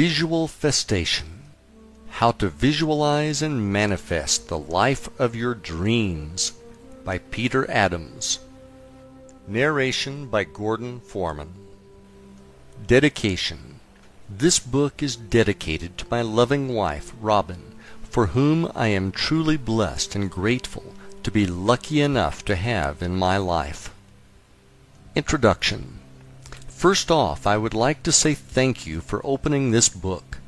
Visualfestation How to Visualize and Manifest the Life of Your Dreams by Peter Adams. Narration by Gordon Foreman. Dedication This book is dedicated to my loving wife, Robin, for whom I am truly blessed and grateful to be lucky enough to have in my life. Introduction First off, I would like to say thank you for opening this book.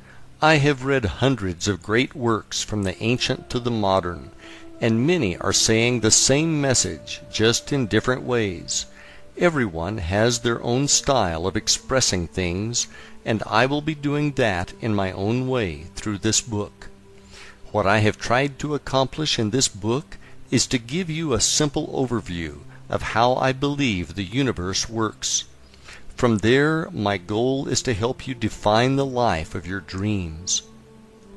I have read hundreds of great works from the ancient to the modern, and many are saying the same message, just in different ways. Everyone has their own style of expressing things, and I will be doing that in my own way through this book. What I have tried to accomplish in this book is to give you a simple overview of how I believe the universe works. From there, my goal is to help you define the life of your dreams.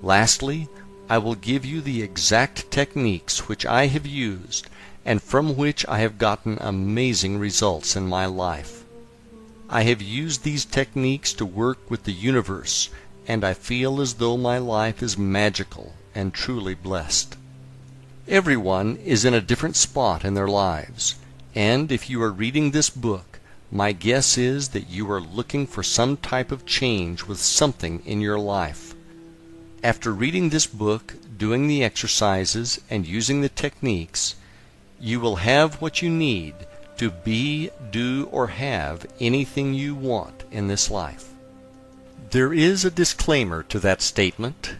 Lastly, I will give you the exact techniques which I have used and from which I have gotten amazing results in my life. I have used these techniques to work with the universe, and I feel as though my life is magical and truly blessed. Everyone is in a different spot in their lives, and if you are reading this book, my guess is that you are looking for some type of change with something in your life. After reading this book, doing the exercises, and using the techniques, you will have what you need to be, do, or have anything you want in this life. There is a disclaimer to that statement,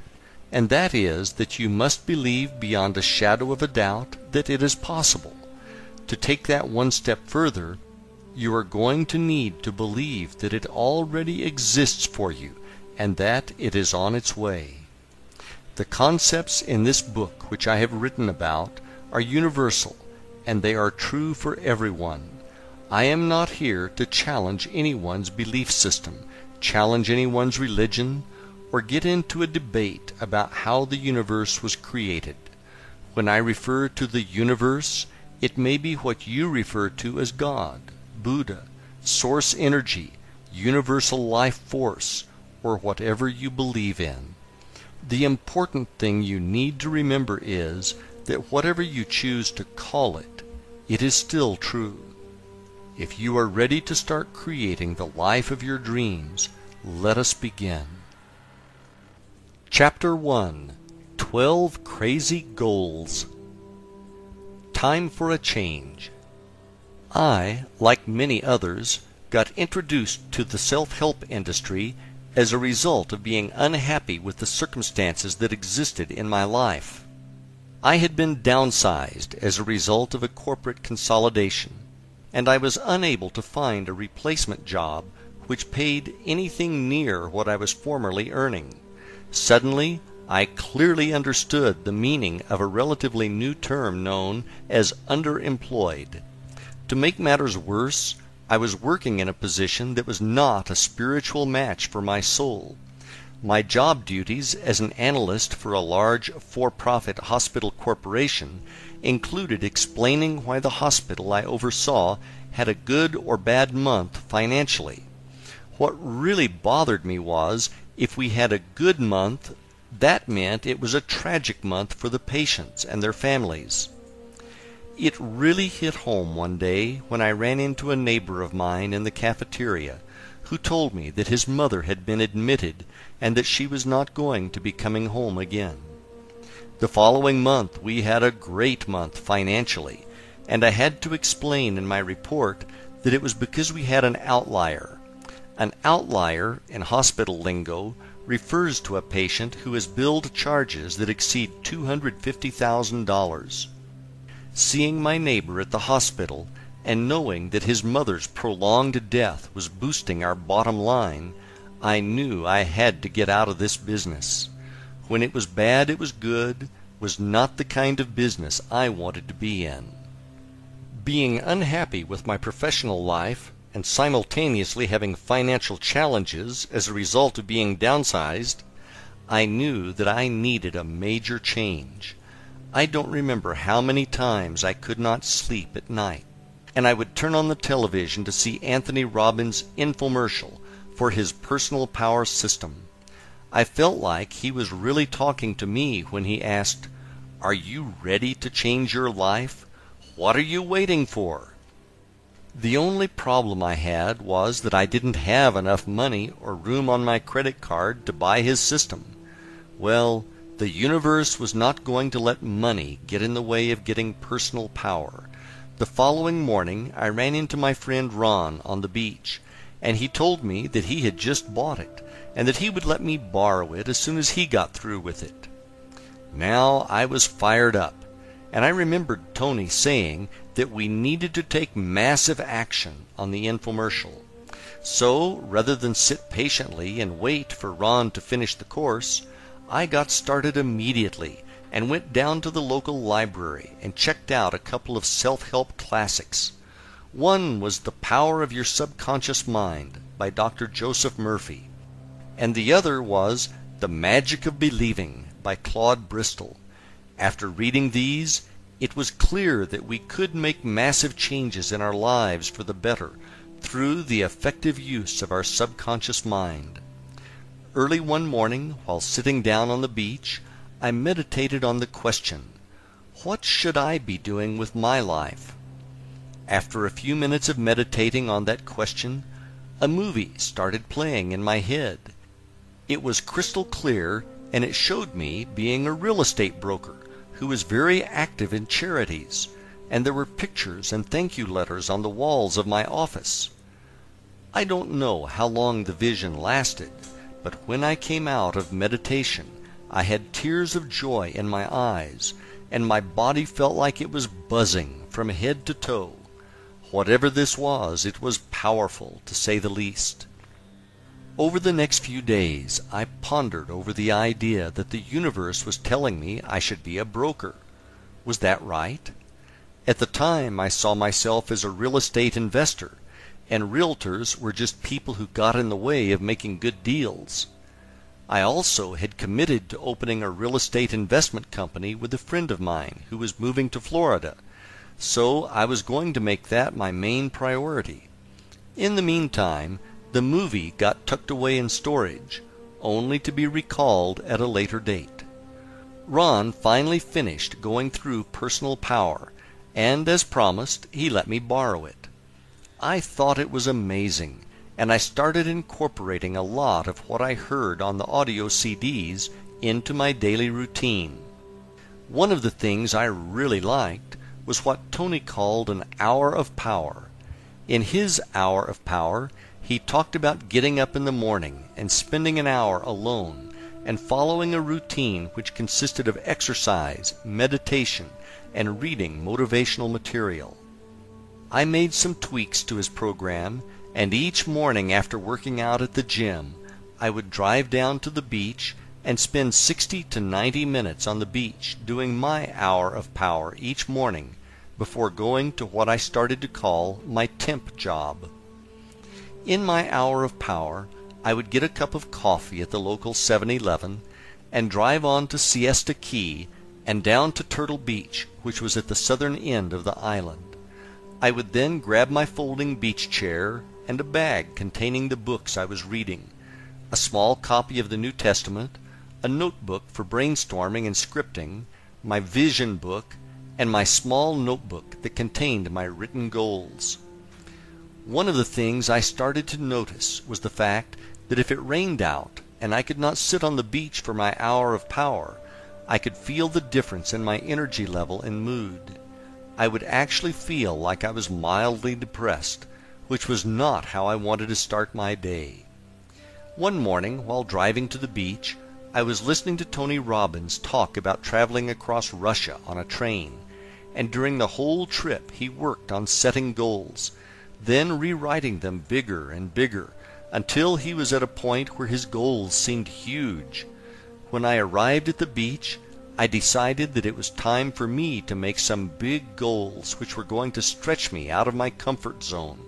and that is that you must believe beyond a shadow of a doubt that it is possible. To take that one step further, you are going to need to believe that it already exists for you and that it is on its way. The concepts in this book which I have written about are universal and they are true for everyone. I am not here to challenge anyone's belief system, challenge anyone's religion, or get into a debate about how the universe was created. When I refer to the universe, it may be what you refer to as God. Buddha, source energy, universal life force, or whatever you believe in. The important thing you need to remember is that whatever you choose to call it, it is still true. If you are ready to start creating the life of your dreams, let us begin. Chapter 1 12 Crazy Goals Time for a Change I, like many others, got introduced to the self-help industry as a result of being unhappy with the circumstances that existed in my life. I had been downsized as a result of a corporate consolidation, and I was unable to find a replacement job which paid anything near what I was formerly earning. Suddenly, I clearly understood the meaning of a relatively new term known as underemployed. To make matters worse, I was working in a position that was not a spiritual match for my soul. My job duties as an analyst for a large for profit hospital corporation included explaining why the hospital I oversaw had a good or bad month financially. What really bothered me was if we had a good month, that meant it was a tragic month for the patients and their families. It really hit home one day when I ran into a neighbor of mine in the cafeteria who told me that his mother had been admitted and that she was not going to be coming home again. The following month we had a great month financially, and I had to explain in my report that it was because we had an outlier. An outlier, in hospital lingo, refers to a patient who has billed charges that exceed $250,000. Seeing my neighbor at the hospital, and knowing that his mother's prolonged death was boosting our bottom line, I knew I had to get out of this business. When it was bad it was good was not the kind of business I wanted to be in. Being unhappy with my professional life, and simultaneously having financial challenges as a result of being downsized, I knew that I needed a major change. I don't remember how many times I could not sleep at night, and I would turn on the television to see Anthony Robbins' infomercial for his personal power system. I felt like he was really talking to me when he asked, Are you ready to change your life? What are you waiting for? The only problem I had was that I didn't have enough money or room on my credit card to buy his system. Well, the universe was not going to let money get in the way of getting personal power. The following morning I ran into my friend Ron on the beach, and he told me that he had just bought it and that he would let me borrow it as soon as he got through with it. Now I was fired up, and I remembered Tony saying that we needed to take massive action on the infomercial. So, rather than sit patiently and wait for Ron to finish the course, I got started immediately and went down to the local library and checked out a couple of self help classics. One was The Power of Your Subconscious Mind by Dr. Joseph Murphy and the other was The Magic of Believing by Claude Bristol. After reading these, it was clear that we could make massive changes in our lives for the better through the effective use of our subconscious mind. Early one morning, while sitting down on the beach, I meditated on the question, What should I be doing with my life? After a few minutes of meditating on that question, a movie started playing in my head. It was crystal clear, and it showed me being a real estate broker who was very active in charities, and there were pictures and thank you letters on the walls of my office. I don't know how long the vision lasted, but when I came out of meditation, I had tears of joy in my eyes, and my body felt like it was buzzing from head to toe. Whatever this was, it was powerful, to say the least. Over the next few days I pondered over the idea that the universe was telling me I should be a broker. Was that right? At the time I saw myself as a real estate investor, and realtors were just people who got in the way of making good deals. I also had committed to opening a real estate investment company with a friend of mine who was moving to Florida, so I was going to make that my main priority. In the meantime, the movie got tucked away in storage, only to be recalled at a later date. Ron finally finished going through Personal Power, and as promised, he let me borrow it. I thought it was amazing, and I started incorporating a lot of what I heard on the audio CDs into my daily routine. One of the things I really liked was what Tony called an hour of power. In his hour of power, he talked about getting up in the morning and spending an hour alone and following a routine which consisted of exercise, meditation, and reading motivational material. I made some tweaks to his program, and each morning after working out at the gym, I would drive down to the beach and spend 60 to 90 minutes on the beach doing my hour of power each morning before going to what I started to call my temp job. In my hour of power I would get a cup of coffee at the local 7 Eleven and drive on to Siesta Key and down to Turtle Beach, which was at the southern end of the island. I would then grab my folding beach chair and a bag containing the books I was reading, a small copy of the New Testament, a notebook for brainstorming and scripting, my vision book, and my small notebook that contained my written goals. One of the things I started to notice was the fact that if it rained out and I could not sit on the beach for my hour of power, I could feel the difference in my energy level and mood. I would actually feel like I was mildly depressed, which was not how I wanted to start my day. One morning, while driving to the beach, I was listening to Tony Robbins talk about traveling across Russia on a train, and during the whole trip he worked on setting goals then rewriting them bigger and bigger until he was at a point where his goals seemed huge. When I arrived at the beach, I decided that it was time for me to make some big goals which were going to stretch me out of my comfort zone.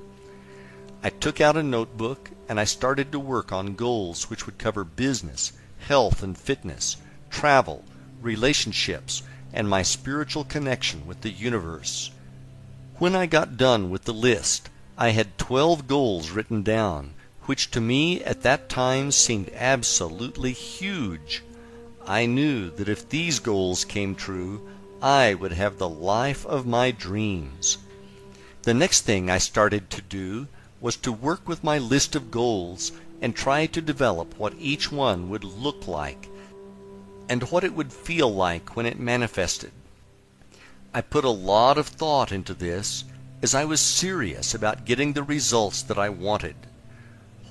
I took out a notebook and I started to work on goals which would cover business, health and fitness, travel, relationships, and my spiritual connection with the universe. When I got done with the list, I had twelve goals written down, which to me at that time seemed absolutely huge. I knew that if these goals came true, I would have the life of my dreams. The next thing I started to do was to work with my list of goals and try to develop what each one would look like and what it would feel like when it manifested. I put a lot of thought into this as I was serious about getting the results that I wanted.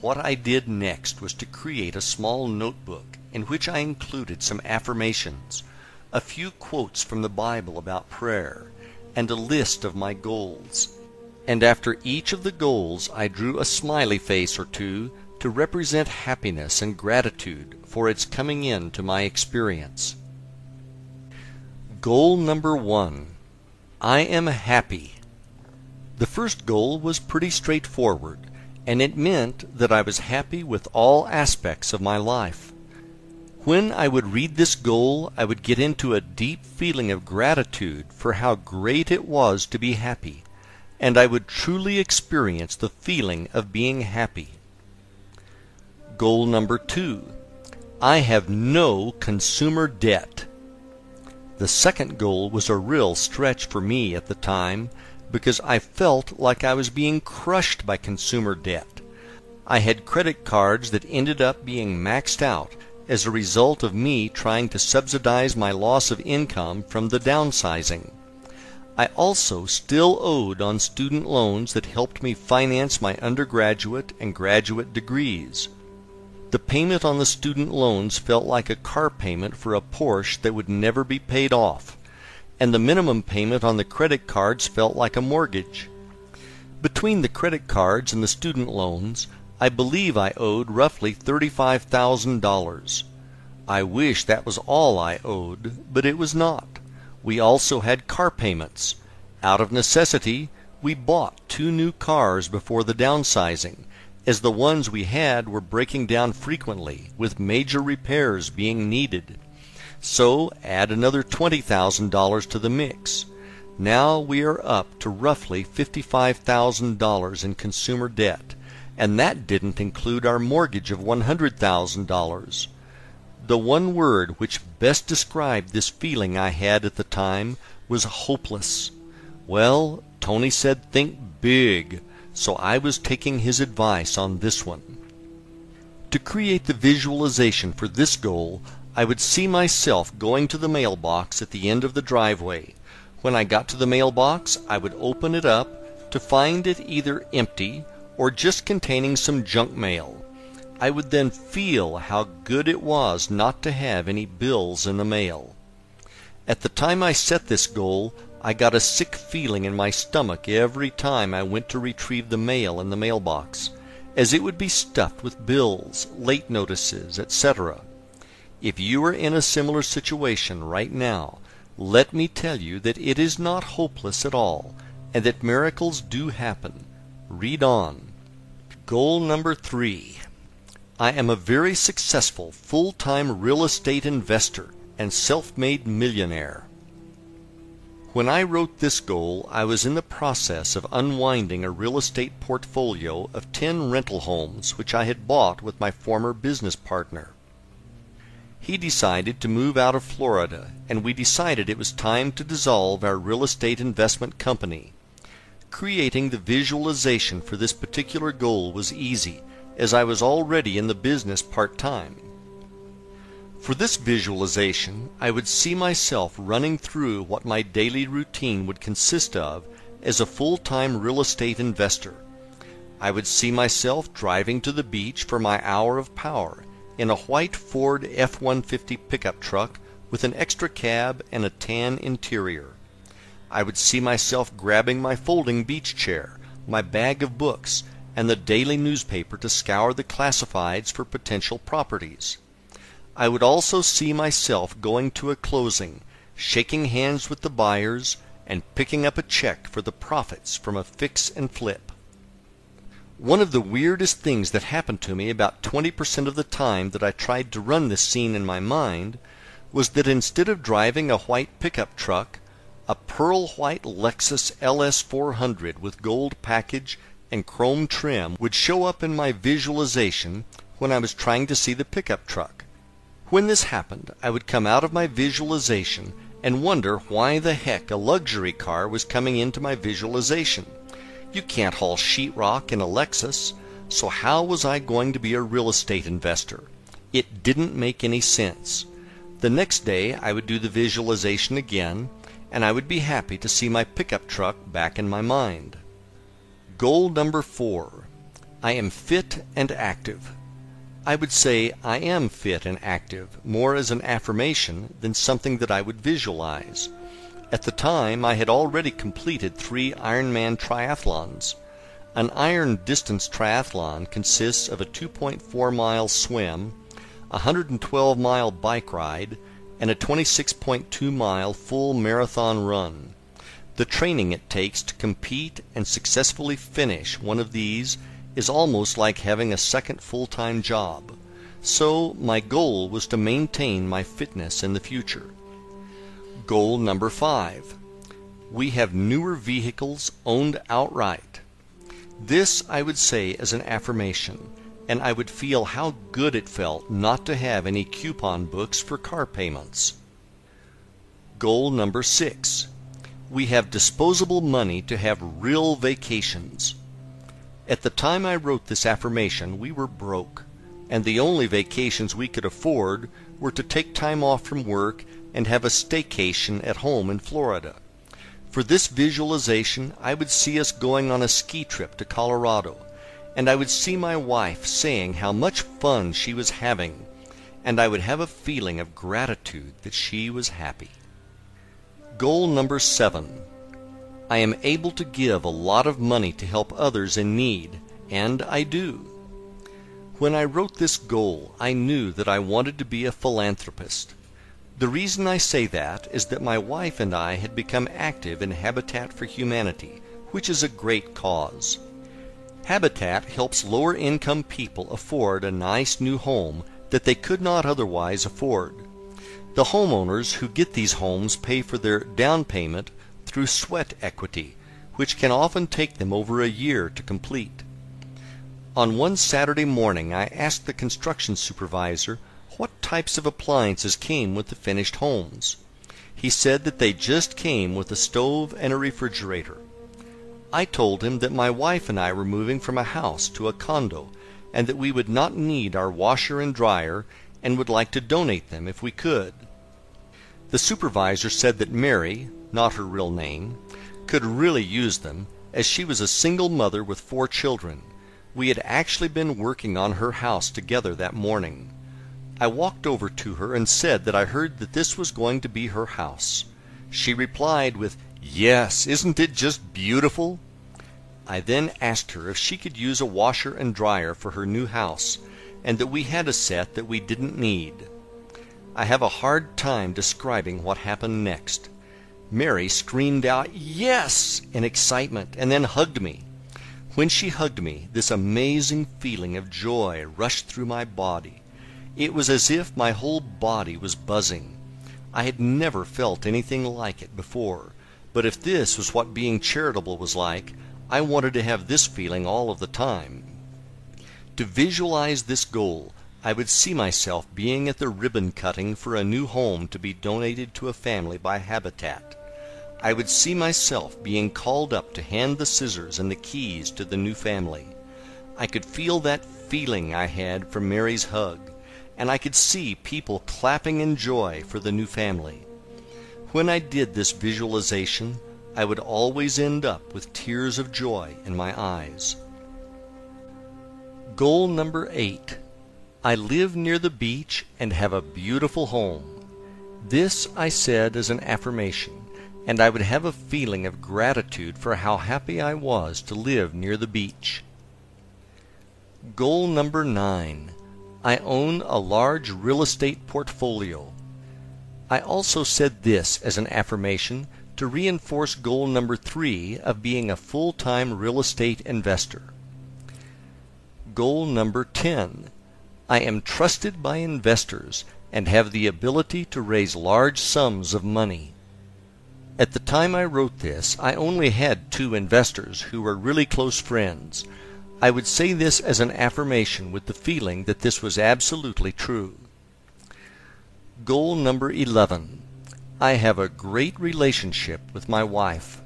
What I did next was to create a small notebook in which I included some affirmations, a few quotes from the Bible about prayer, and a list of my goals. And after each of the goals I drew a smiley face or two to represent happiness and gratitude for its coming into my experience. Goal number one I am happy. The first goal was pretty straightforward, and it meant that I was happy with all aspects of my life. When I would read this goal, I would get into a deep feeling of gratitude for how great it was to be happy, and I would truly experience the feeling of being happy. Goal number two I have no consumer debt. The second goal was a real stretch for me at the time because I felt like I was being crushed by consumer debt. I had credit cards that ended up being maxed out as a result of me trying to subsidize my loss of income from the downsizing. I also still owed on student loans that helped me finance my undergraduate and graduate degrees. The payment on the student loans felt like a car payment for a Porsche that would never be paid off, and the minimum payment on the credit cards felt like a mortgage. Between the credit cards and the student loans, I believe I owed roughly $35,000. I wish that was all I owed, but it was not. We also had car payments. Out of necessity, we bought two new cars before the downsizing as the ones we had were breaking down frequently, with major repairs being needed. So add another $20,000 to the mix. Now we are up to roughly $55,000 in consumer debt, and that didn't include our mortgage of $100,000. The one word which best described this feeling I had at the time was hopeless. Well, Tony said think big so I was taking his advice on this one. To create the visualization for this goal, I would see myself going to the mailbox at the end of the driveway. When I got to the mailbox, I would open it up to find it either empty or just containing some junk mail. I would then feel how good it was not to have any bills in the mail. At the time I set this goal, I got a sick feeling in my stomach every time I went to retrieve the mail in the mailbox, as it would be stuffed with bills, late notices, etc. If you are in a similar situation right now, let me tell you that it is not hopeless at all, and that miracles do happen. Read on. Goal number three. I am a very successful full-time real estate investor and self-made millionaire. When I wrote this goal I was in the process of unwinding a real estate portfolio of ten rental homes which I had bought with my former business partner. He decided to move out of Florida, and we decided it was time to dissolve our real estate investment company. Creating the visualization for this particular goal was easy, as I was already in the business part time. For this visualization I would see myself running through what my daily routine would consist of as a full-time real estate investor. I would see myself driving to the beach for my hour of power in a white Ford F-150 pickup truck with an extra cab and a tan interior. I would see myself grabbing my folding beach chair, my bag of books, and the daily newspaper to scour the classifieds for potential properties. I would also see myself going to a closing, shaking hands with the buyers, and picking up a check for the profits from a fix and flip. One of the weirdest things that happened to me about 20% of the time that I tried to run this scene in my mind was that instead of driving a white pickup truck, a pearl white Lexus LS 400 with gold package and chrome trim would show up in my visualization when I was trying to see the pickup truck. When this happened, I would come out of my visualization and wonder why the heck a luxury car was coming into my visualization. You can't haul sheetrock in a Lexus, so how was I going to be a real estate investor? It didn't make any sense. The next day I would do the visualization again, and I would be happy to see my pickup truck back in my mind. Goal number four. I am fit and active. I would say I am fit and active more as an affirmation than something that I would visualize. At the time I had already completed three Ironman triathlons. An iron distance triathlon consists of a 2.4 mile swim, a 112 mile bike ride, and a 26.2 mile full marathon run. The training it takes to compete and successfully finish one of these is almost like having a second full-time job. So my goal was to maintain my fitness in the future. Goal number five. We have newer vehicles owned outright. This I would say as an affirmation, and I would feel how good it felt not to have any coupon books for car payments. Goal number six. We have disposable money to have real vacations. At the time I wrote this affirmation we were broke, and the only vacations we could afford were to take time off from work and have a staycation at home in Florida. For this visualization I would see us going on a ski trip to Colorado, and I would see my wife saying how much fun she was having, and I would have a feeling of gratitude that she was happy. Goal number seven. I am able to give a lot of money to help others in need, and I do. When I wrote this goal, I knew that I wanted to be a philanthropist. The reason I say that is that my wife and I had become active in Habitat for Humanity, which is a great cause. Habitat helps lower income people afford a nice new home that they could not otherwise afford. The homeowners who get these homes pay for their down payment through sweat equity, which can often take them over a year to complete. On one Saturday morning I asked the construction supervisor what types of appliances came with the finished homes. He said that they just came with a stove and a refrigerator. I told him that my wife and I were moving from a house to a condo and that we would not need our washer and dryer and would like to donate them if we could. The supervisor said that Mary, not her real name, could really use them, as she was a single mother with four children. We had actually been working on her house together that morning. I walked over to her and said that I heard that this was going to be her house. She replied with, Yes, isn't it just beautiful? I then asked her if she could use a washer and dryer for her new house, and that we had a set that we didn't need. I have a hard time describing what happened next. Mary screamed out, Yes! in excitement, and then hugged me. When she hugged me, this amazing feeling of joy rushed through my body. It was as if my whole body was buzzing. I had never felt anything like it before, but if this was what being charitable was like, I wanted to have this feeling all of the time. To visualize this goal, I would see myself being at the ribbon cutting for a new home to be donated to a family by Habitat. I would see myself being called up to hand the scissors and the keys to the new family. I could feel that feeling I had from Mary's hug, and I could see people clapping in joy for the new family. When I did this visualization, I would always end up with tears of joy in my eyes. Goal number eight. I live near the beach and have a beautiful home. This I said as an affirmation and I would have a feeling of gratitude for how happy I was to live near the beach. Goal number nine. I own a large real estate portfolio. I also said this as an affirmation to reinforce goal number three of being a full-time real estate investor. Goal number 10. I am trusted by investors and have the ability to raise large sums of money. At the time I wrote this, I only had two investors who were really close friends. I would say this as an affirmation with the feeling that this was absolutely true. Goal number 11. I have a great relationship with my wife.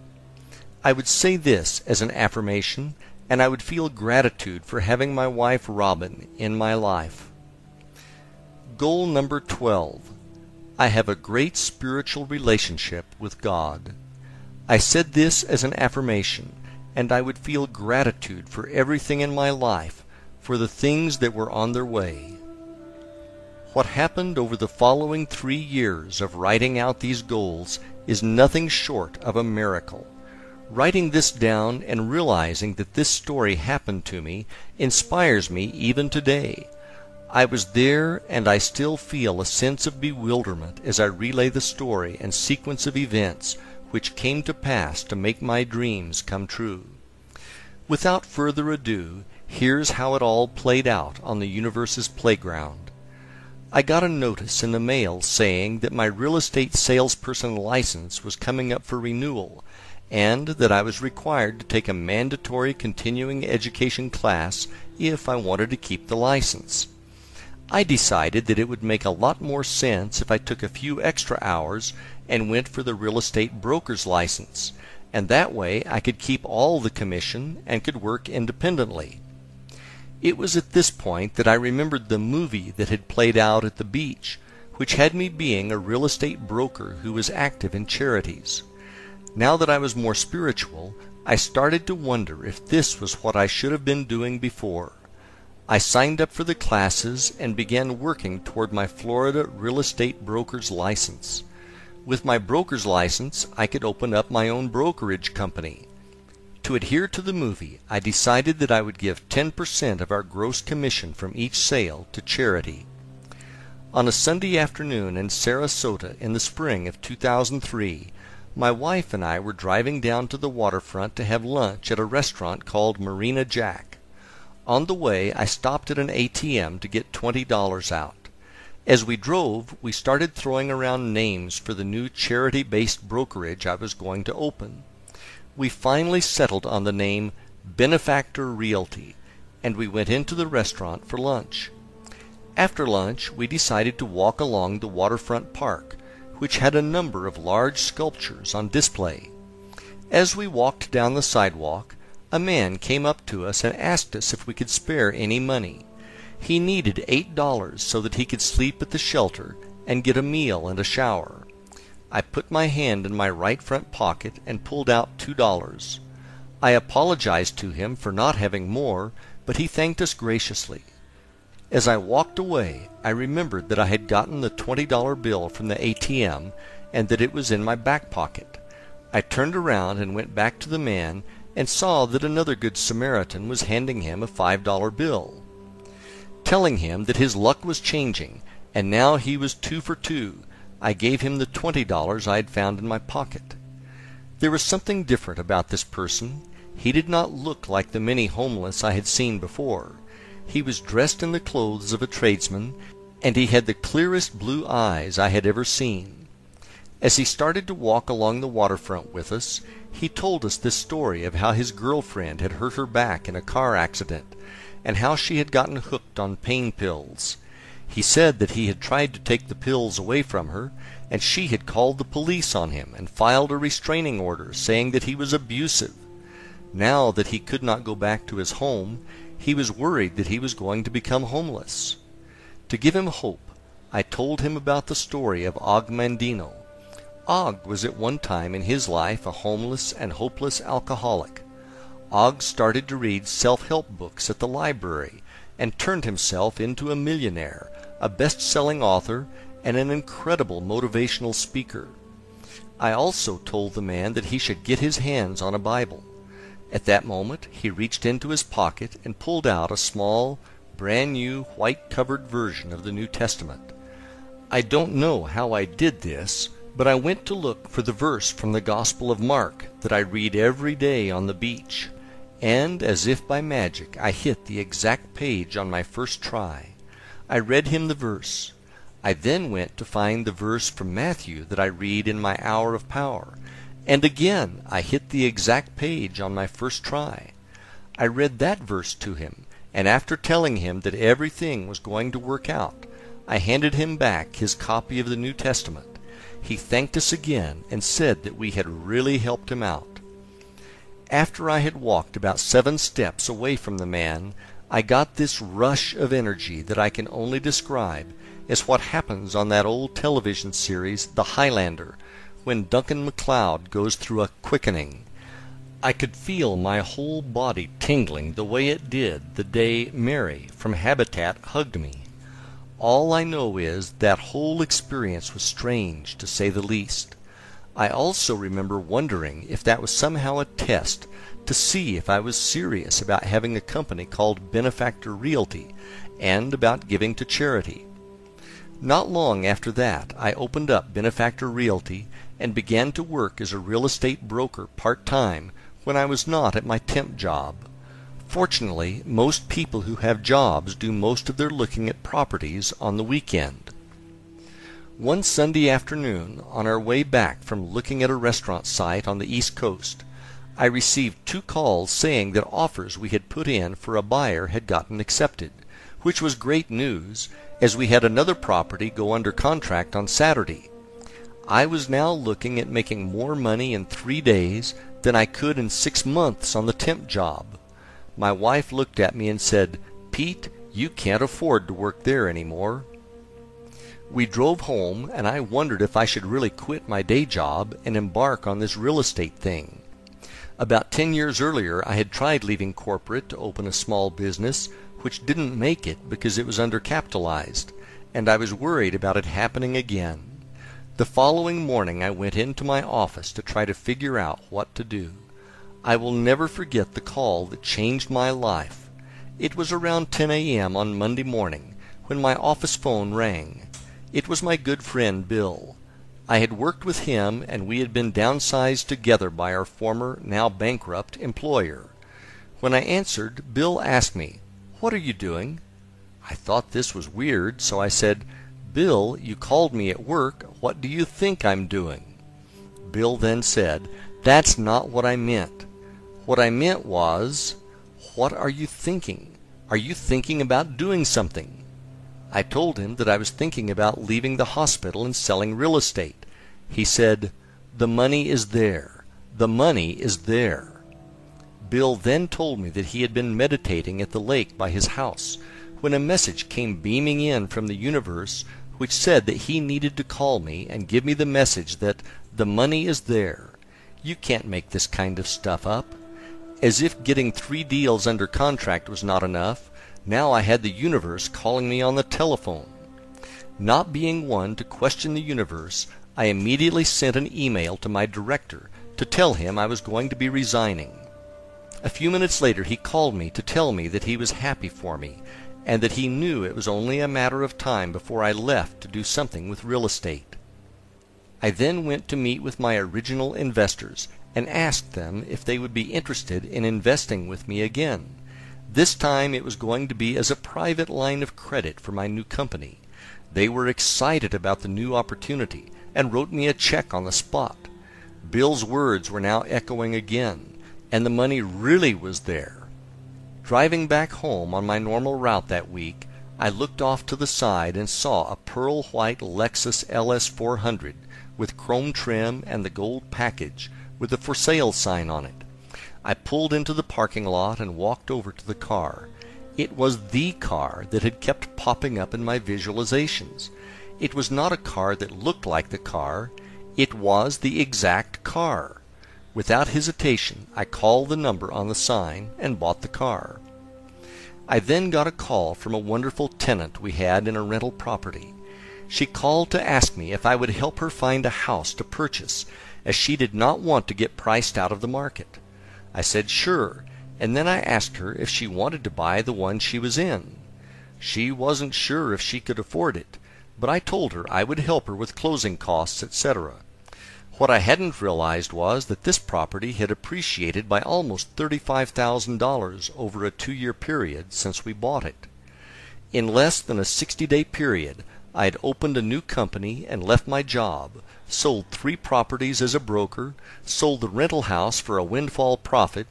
I would say this as an affirmation, and I would feel gratitude for having my wife Robin in my life. Goal number 12. I have a great spiritual relationship with God. I said this as an affirmation, and I would feel gratitude for everything in my life, for the things that were on their way. What happened over the following three years of writing out these goals is nothing short of a miracle. Writing this down and realizing that this story happened to me inspires me even today. I was there, and I still feel a sense of bewilderment as I relay the story and sequence of events which came to pass to make my dreams come true. Without further ado, here's how it all played out on the universe's playground. I got a notice in the mail saying that my real estate salesperson license was coming up for renewal and that I was required to take a mandatory continuing education class if I wanted to keep the license. I decided that it would make a lot more sense if I took a few extra hours and went for the real estate broker's license, and that way I could keep all the commission and could work independently. It was at this point that I remembered the movie that had played out at the beach, which had me being a real estate broker who was active in charities. Now that I was more spiritual, I started to wonder if this was what I should have been doing before. I signed up for the classes and began working toward my Florida real estate broker's license. With my broker's license, I could open up my own brokerage company. To adhere to the movie, I decided that I would give 10% of our gross commission from each sale to charity. On a Sunday afternoon in Sarasota in the spring of 2003, my wife and I were driving down to the waterfront to have lunch at a restaurant called Marina Jack. On the way I stopped at an ATM to get twenty dollars out. As we drove we started throwing around names for the new charity based brokerage I was going to open. We finally settled on the name Benefactor Realty, and we went into the restaurant for lunch. After lunch we decided to walk along the waterfront park, which had a number of large sculptures on display. As we walked down the sidewalk a man came up to us and asked us if we could spare any money. He needed eight dollars so that he could sleep at the shelter and get a meal and a shower. I put my hand in my right front pocket and pulled out two dollars. I apologized to him for not having more, but he thanked us graciously. As I walked away, I remembered that I had gotten the twenty dollar bill from the ATM and that it was in my back pocket. I turned around and went back to the man and saw that another good Samaritan was handing him a five dollar bill, telling him that his luck was changing, and now he was two for two. I gave him the twenty dollars I had found in my pocket. There was something different about this person. He did not look like the many homeless I had seen before. He was dressed in the clothes of a tradesman, and he had the clearest blue eyes I had ever seen. As he started to walk along the waterfront with us, he told us this story of how his girlfriend had hurt her back in a car accident, and how she had gotten hooked on pain pills. He said that he had tried to take the pills away from her, and she had called the police on him and filed a restraining order saying that he was abusive. Now that he could not go back to his home, he was worried that he was going to become homeless. To give him hope, I told him about the story of Og Mandino, Og was at one time in his life a homeless and hopeless alcoholic. Og started to read self-help books at the library and turned himself into a millionaire, a best-selling author, and an incredible motivational speaker. I also told the man that he should get his hands on a Bible. At that moment he reached into his pocket and pulled out a small, brand new, white covered version of the New Testament. I don't know how I did this, but I went to look for the verse from the Gospel of Mark that I read every day on the beach, and as if by magic I hit the exact page on my first try. I read him the verse, I then went to find the verse from Matthew that I read in my hour of power, and again I hit the exact page on my first try. I read that verse to him, and after telling him that everything was going to work out, I handed him back his copy of the New Testament. He thanked us again and said that we had really helped him out. After I had walked about seven steps away from the man, I got this rush of energy that I can only describe as what happens on that old television series, The Highlander, when Duncan MacLeod goes through a quickening. I could feel my whole body tingling the way it did the day Mary from Habitat hugged me. All I know is that whole experience was strange, to say the least. I also remember wondering if that was somehow a test to see if I was serious about having a company called Benefactor Realty and about giving to charity. Not long after that I opened up Benefactor Realty and began to work as a real estate broker part time when I was not at my temp job. Fortunately, most people who have jobs do most of their looking at properties on the weekend. One Sunday afternoon, on our way back from looking at a restaurant site on the East Coast, I received two calls saying that offers we had put in for a buyer had gotten accepted, which was great news as we had another property go under contract on Saturday. I was now looking at making more money in three days than I could in six months on the temp job. My wife looked at me and said, Pete, you can't afford to work there any more. We drove home, and I wondered if I should really quit my day job and embark on this real estate thing. About ten years earlier, I had tried leaving corporate to open a small business which didn't make it because it was undercapitalized, and I was worried about it happening again. The following morning I went into my office to try to figure out what to do. I will never forget the call that changed my life. It was around 10 a.m. on Monday morning when my office phone rang. It was my good friend Bill. I had worked with him and we had been downsized together by our former, now bankrupt, employer. When I answered, Bill asked me, what are you doing? I thought this was weird, so I said, Bill, you called me at work. What do you think I'm doing? Bill then said, That's not what I meant. What I meant was, What are you thinking? Are you thinking about doing something? I told him that I was thinking about leaving the hospital and selling real estate. He said, The money is there. The money is there. Bill then told me that he had been meditating at the lake by his house when a message came beaming in from the universe which said that he needed to call me and give me the message that the money is there. You can't make this kind of stuff up. As if getting three deals under contract was not enough, now I had the universe calling me on the telephone. Not being one to question the universe, I immediately sent an email to my director to tell him I was going to be resigning. A few minutes later he called me to tell me that he was happy for me, and that he knew it was only a matter of time before I left to do something with real estate. I then went to meet with my original investors and asked them if they would be interested in investing with me again. This time it was going to be as a private line of credit for my new company. They were excited about the new opportunity and wrote me a check on the spot. Bill's words were now echoing again and the money really was there. Driving back home on my normal route that week, I looked off to the side and saw a pearl white Lexus LS 400 with chrome trim and the gold package with the for sale sign on it. I pulled into the parking lot and walked over to the car. It was the car that had kept popping up in my visualizations. It was not a car that looked like the car, it was the exact car. Without hesitation I called the number on the sign and bought the car. I then got a call from a wonderful tenant we had in a rental property. She called to ask me if I would help her find a house to purchase, as she did not want to get priced out of the market. I said sure, and then I asked her if she wanted to buy the one she was in. She wasn't sure if she could afford it, but I told her I would help her with closing costs, etc. What I hadn't realized was that this property had appreciated by almost $35,000 over a two year period since we bought it. In less than a 60 day period, I had opened a new company and left my job, sold three properties as a broker, sold the rental house for a windfall profit,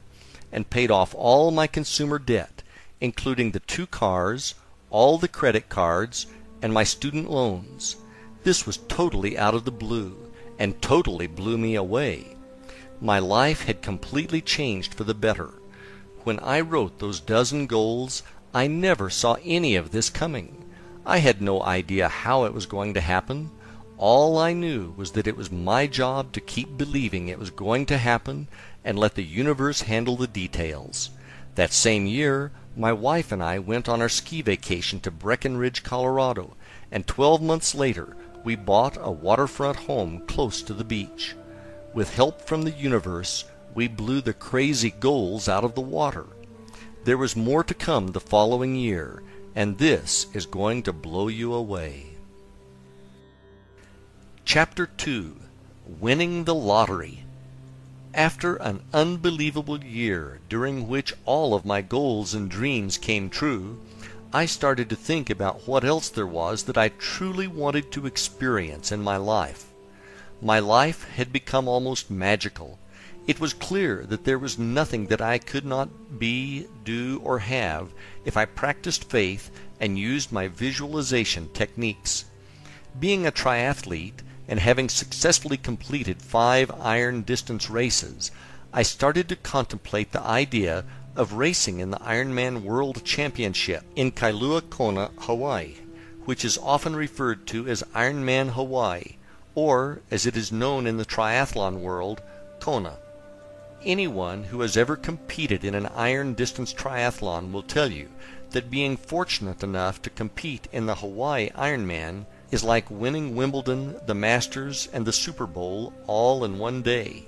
and paid off all my consumer debt, including the two cars, all the credit cards, and my student loans. This was totally out of the blue, and totally blew me away. My life had completely changed for the better. When I wrote those dozen goals, I never saw any of this coming. I had no idea how it was going to happen. All I knew was that it was my job to keep believing it was going to happen and let the universe handle the details. That same year, my wife and I went on our ski vacation to Breckenridge, Colorado, and 12 months later, we bought a waterfront home close to the beach. With help from the universe, we blew the crazy goals out of the water. There was more to come the following year, and this is going to blow you away. Chapter 2 Winning the Lottery After an unbelievable year, during which all of my goals and dreams came true, I started to think about what else there was that I truly wanted to experience in my life. My life had become almost magical. It was clear that there was nothing that I could not be, do, or have if I practiced faith and used my visualization techniques. Being a triathlete and having successfully completed five iron distance races, I started to contemplate the idea of racing in the Ironman World Championship in Kailua Kona, Hawaii, which is often referred to as Ironman Hawaii, or as it is known in the triathlon world, Kona. Anyone who has ever competed in an iron distance triathlon will tell you that being fortunate enough to compete in the Hawaii Ironman is like winning Wimbledon, the Masters, and the Super Bowl all in one day.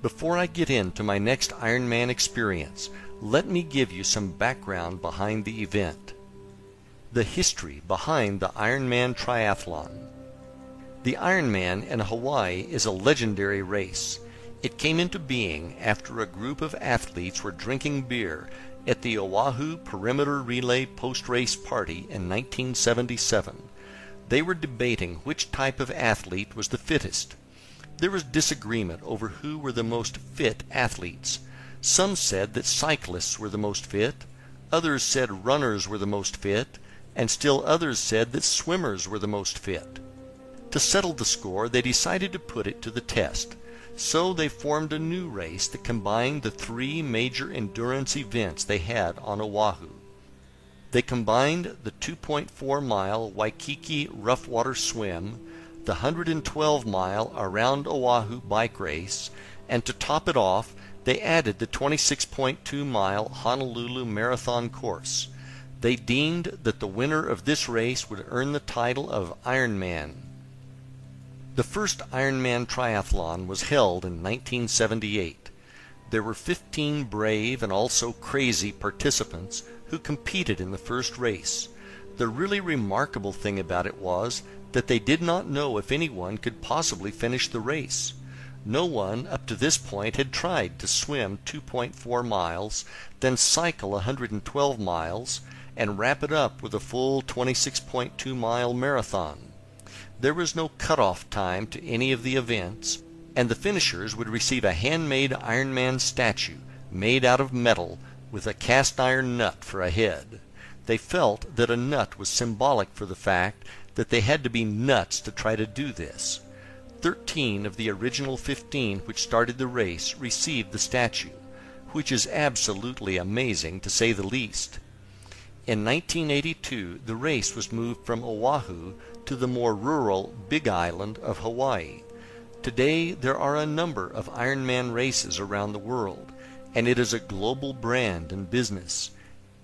Before I get into my next Ironman experience, let me give you some background behind the event. The history behind the Ironman Triathlon. The Ironman in Hawaii is a legendary race. It came into being after a group of athletes were drinking beer at the Oahu Perimeter Relay post race party in 1977. They were debating which type of athlete was the fittest. There was disagreement over who were the most fit athletes. Some said that cyclists were the most fit, others said runners were the most fit, and still others said that swimmers were the most fit. To settle the score, they decided to put it to the test. So they formed a new race that combined the three major endurance events they had on Oahu. They combined the 2.4 mile Waikiki rough water swim, the 112 mile around Oahu bike race, and to top it off, they added the 26.2 mile Honolulu marathon course. They deemed that the winner of this race would earn the title of Ironman. The first Ironman triathlon was held in 1978. There were 15 brave and also crazy participants who competed in the first race. The really remarkable thing about it was that they did not know if anyone could possibly finish the race. No one up to this point had tried to swim 2.4 miles, then cycle 112 miles, and wrap it up with a full 26.2 mile marathon. There was no cutoff time to any of the events, and the finishers would receive a handmade Ironman statue made out of metal with a cast iron nut for a head. They felt that a nut was symbolic for the fact that they had to be nuts to try to do this. Thirteen of the original fifteen which started the race received the statue, which is absolutely amazing to say the least. In 1982, the race was moved from Oahu to the more rural Big Island of Hawaii. Today, there are a number of Ironman races around the world, and it is a global brand and business.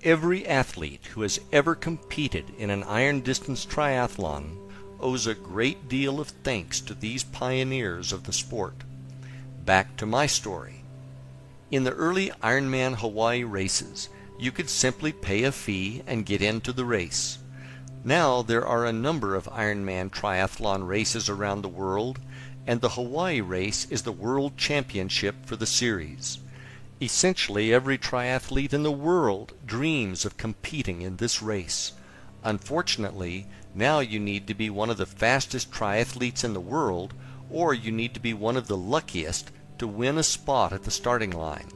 Every athlete who has ever competed in an iron distance triathlon owes a great deal of thanks to these pioneers of the sport. Back to my story. In the early Ironman Hawaii races, you could simply pay a fee and get into the race. Now there are a number of Ironman triathlon races around the world, and the Hawaii race is the world championship for the series. Essentially every triathlete in the world dreams of competing in this race. Unfortunately, Now you need to be one of the fastest triathletes in the world, or you need to be one of the luckiest to win a spot at the starting line.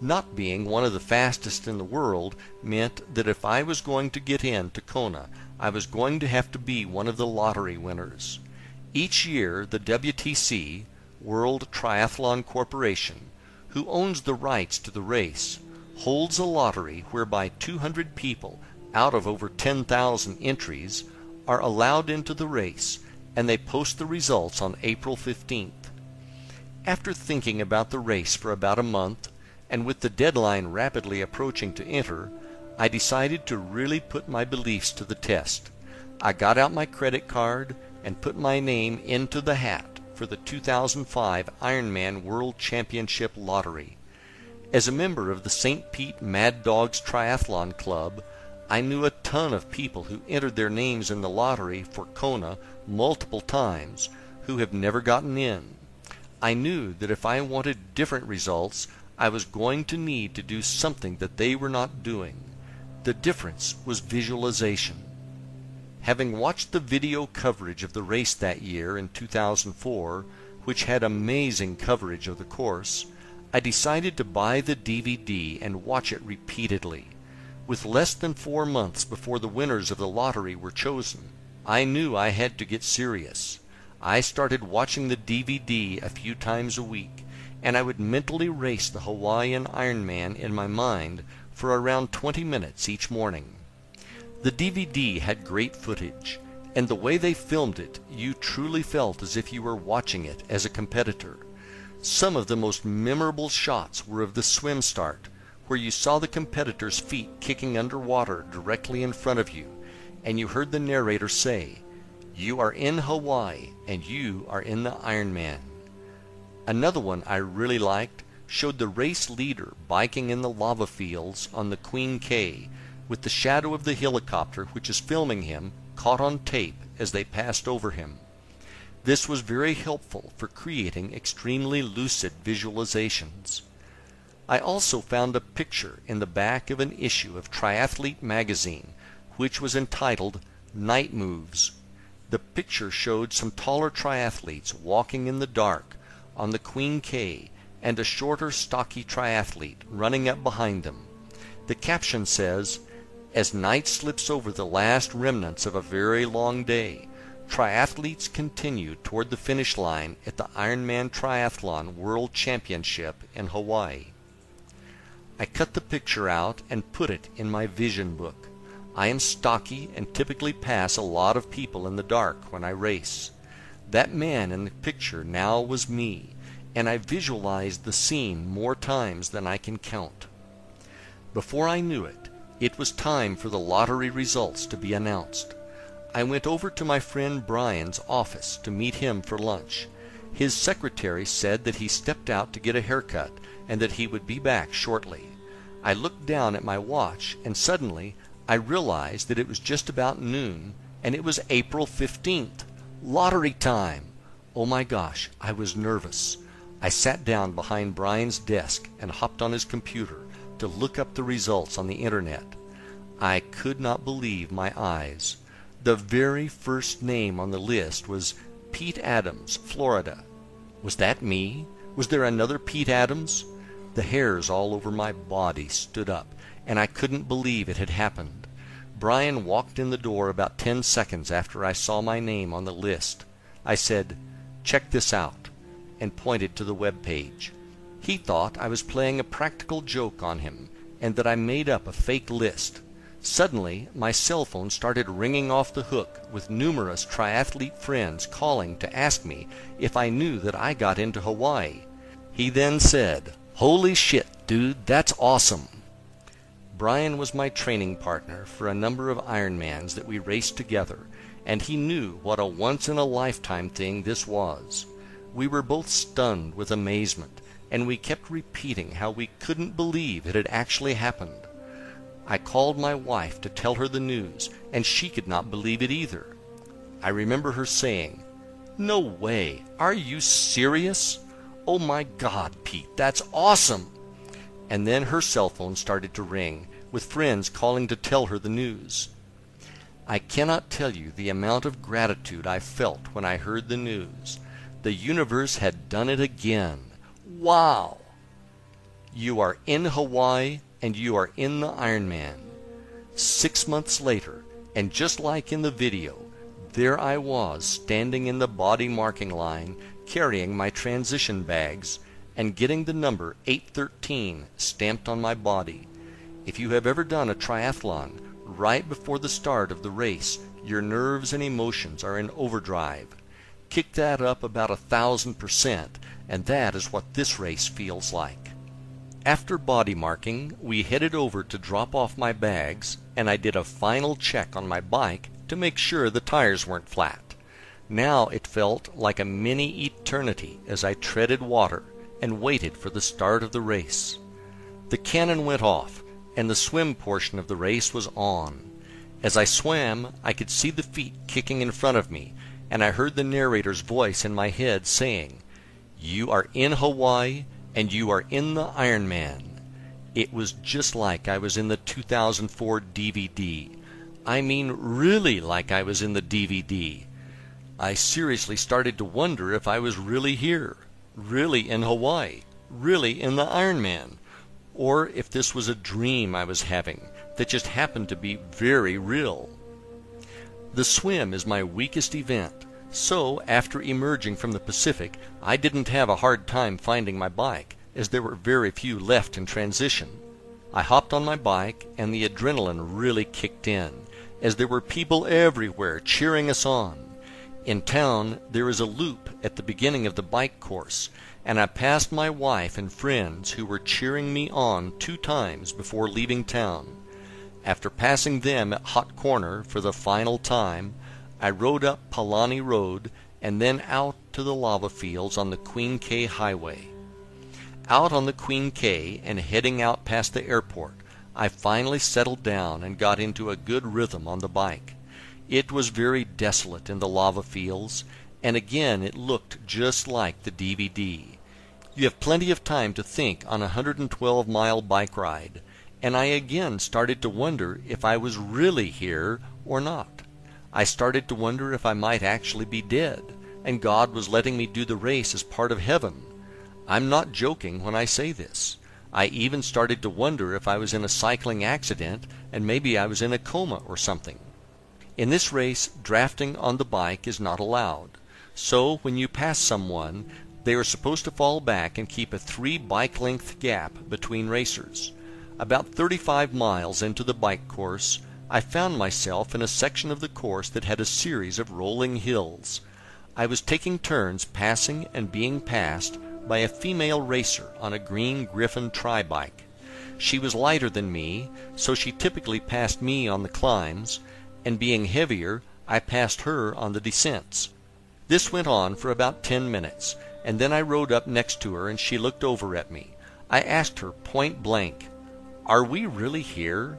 Not being one of the fastest in the world meant that if I was going to get in to Kona, I was going to have to be one of the lottery winners. Each year, the WTC, World Triathlon Corporation, who owns the rights to the race, holds a lottery whereby 200 people out of over 10,000 entries are allowed into the race, and they post the results on April 15th. After thinking about the race for about a month, and with the deadline rapidly approaching to enter, I decided to really put my beliefs to the test. I got out my credit card and put my name into the hat for the 2005 Ironman World Championship Lottery. As a member of the St. Pete Mad Dogs Triathlon Club, I knew a ton of people who entered their names in the lottery for Kona multiple times who have never gotten in. I knew that if I wanted different results, I was going to need to do something that they were not doing. The difference was visualization. Having watched the video coverage of the race that year in 2004, which had amazing coverage of the course, I decided to buy the DVD and watch it repeatedly. With less than four months before the winners of the lottery were chosen, I knew I had to get serious. I started watching the DVD a few times a week, and I would mentally race the Hawaiian Ironman in my mind for around 20 minutes each morning. The DVD had great footage, and the way they filmed it, you truly felt as if you were watching it as a competitor. Some of the most memorable shots were of the swim start, where you saw the competitor's feet kicking under water directly in front of you, and you heard the narrator say, You are in Hawaii, and you are in the Ironman. Another one I really liked showed the race leader biking in the lava fields on the Queen K, with the shadow of the helicopter which is filming him caught on tape as they passed over him. This was very helpful for creating extremely lucid visualizations. I also found a picture in the back of an issue of Triathlete magazine which was entitled Night Moves. The picture showed some taller triathletes walking in the dark on the Queen K and a shorter stocky triathlete running up behind them. The caption says, As night slips over the last remnants of a very long day, triathletes continue toward the finish line at the Ironman Triathlon World Championship in Hawaii. I cut the picture out and put it in my vision book. I am stocky and typically pass a lot of people in the dark when I race. That man in the picture now was me, and I visualized the scene more times than I can count. Before I knew it, it was time for the lottery results to be announced. I went over to my friend Brian's office to meet him for lunch. His secretary said that he stepped out to get a haircut and that he would be back shortly. I looked down at my watch, and suddenly I realized that it was just about noon, and it was April 15th. Lottery time! Oh my gosh, I was nervous. I sat down behind Brian's desk and hopped on his computer to look up the results on the internet. I could not believe my eyes. The very first name on the list was Pete Adams, Florida. Was that me? Was there another Pete Adams? The hairs all over my body stood up, and I couldn't believe it had happened. Brian walked in the door about ten seconds after I saw my name on the list. I said, Check this out, and pointed to the web page. He thought I was playing a practical joke on him, and that I made up a fake list. Suddenly, my cell phone started ringing off the hook with numerous triathlete friends calling to ask me if I knew that I got into Hawaii. He then said, Holy shit, dude, that's awesome. Brian was my training partner for a number of Ironmans that we raced together, and he knew what a once in a lifetime thing this was. We were both stunned with amazement, and we kept repeating how we couldn't believe it had actually happened. I called my wife to tell her the news, and she could not believe it either. I remember her saying, No way! Are you serious? Oh my God, Pete, that's awesome! And then her cell phone started to ring, with friends calling to tell her the news. I cannot tell you the amount of gratitude I felt when I heard the news. The universe had done it again. Wow! You are in Hawaii and you are in the Ironman. Six months later, and just like in the video, there I was standing in the body marking line carrying my transition bags and getting the number 813 stamped on my body. If you have ever done a triathlon, right before the start of the race, your nerves and emotions are in overdrive. Kick that up about a thousand percent, and that is what this race feels like. After body marking, we headed over to drop off my bags, and I did a final check on my bike to make sure the tires weren't flat. Now it felt like a mini eternity as I treaded water and waited for the start of the race. The cannon went off, and the swim portion of the race was on. As I swam, I could see the feet kicking in front of me, and I heard the narrator's voice in my head saying, You are in Hawaii, and you are in the Ironman. It was just like I was in the 2004 DVD. I mean, really like I was in the DVD. I seriously started to wonder if I was really here, really in Hawaii, really in the Ironman, or if this was a dream I was having that just happened to be very real. The swim is my weakest event, so after emerging from the Pacific, I didn't have a hard time finding my bike, as there were very few left in transition. I hopped on my bike, and the adrenaline really kicked in, as there were people everywhere cheering us on. In town there is a loop at the beginning of the bike course, and I passed my wife and friends who were cheering me on two times before leaving town. After passing them at Hot Corner for the final time, I rode up Palani Road and then out to the lava fields on the Queen K Highway. Out on the Queen K and heading out past the airport, I finally settled down and got into a good rhythm on the bike. It was very desolate in the lava fields, and again it looked just like the DVD. You have plenty of time to think on a 112 mile bike ride, and I again started to wonder if I was really here or not. I started to wonder if I might actually be dead, and God was letting me do the race as part of heaven. I'm not joking when I say this. I even started to wonder if I was in a cycling accident and maybe I was in a coma or something. In this race, drafting on the bike is not allowed. So when you pass someone, they are supposed to fall back and keep a three bike length gap between racers. About 35 miles into the bike course, I found myself in a section of the course that had a series of rolling hills. I was taking turns passing and being passed by a female racer on a green Griffin tri-bike. She was lighter than me, so she typically passed me on the climbs, and being heavier, I passed her on the descents. This went on for about ten minutes, and then I rode up next to her and she looked over at me. I asked her point blank, Are we really here?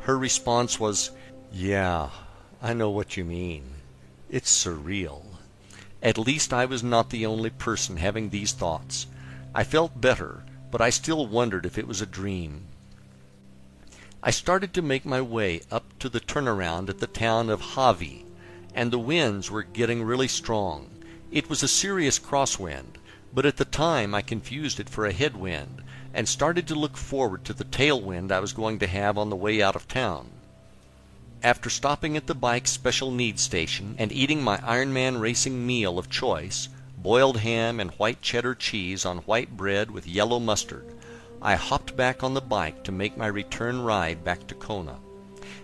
Her response was, Yeah, I know what you mean. It's surreal. At least I was not the only person having these thoughts. I felt better, but I still wondered if it was a dream. I started to make my way up to the turnaround at the town of Hawi, and the winds were getting really strong. It was a serious crosswind, but at the time I confused it for a headwind, and started to look forward to the tailwind I was going to have on the way out of town. After stopping at the bike special needs station and eating my Ironman racing meal of choice, boiled ham and white cheddar cheese on white bread with yellow mustard, I hopped back on the bike to make my return ride back to Kona.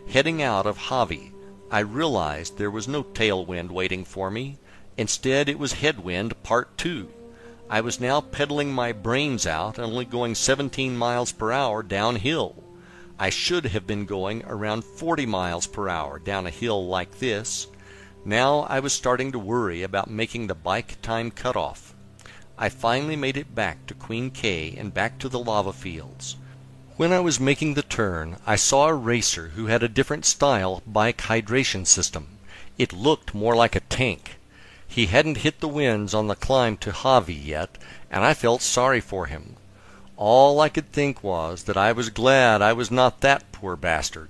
Heading out of Hawi, I realized there was no tailwind waiting for me. Instead, it was headwind part two. I was now pedaling my brains out and only going 17 miles per hour downhill. I should have been going around 40 miles per hour down a hill like this. Now I was starting to worry about making the bike time cutoff. I finally made it back to Queen K and back to the lava fields. When I was making the turn, I saw a racer who had a different style bike hydration system. It looked more like a tank. He hadn't hit the winds on the climb to Hawi yet, and I felt sorry for him. All I could think was that I was glad I was not that poor bastard.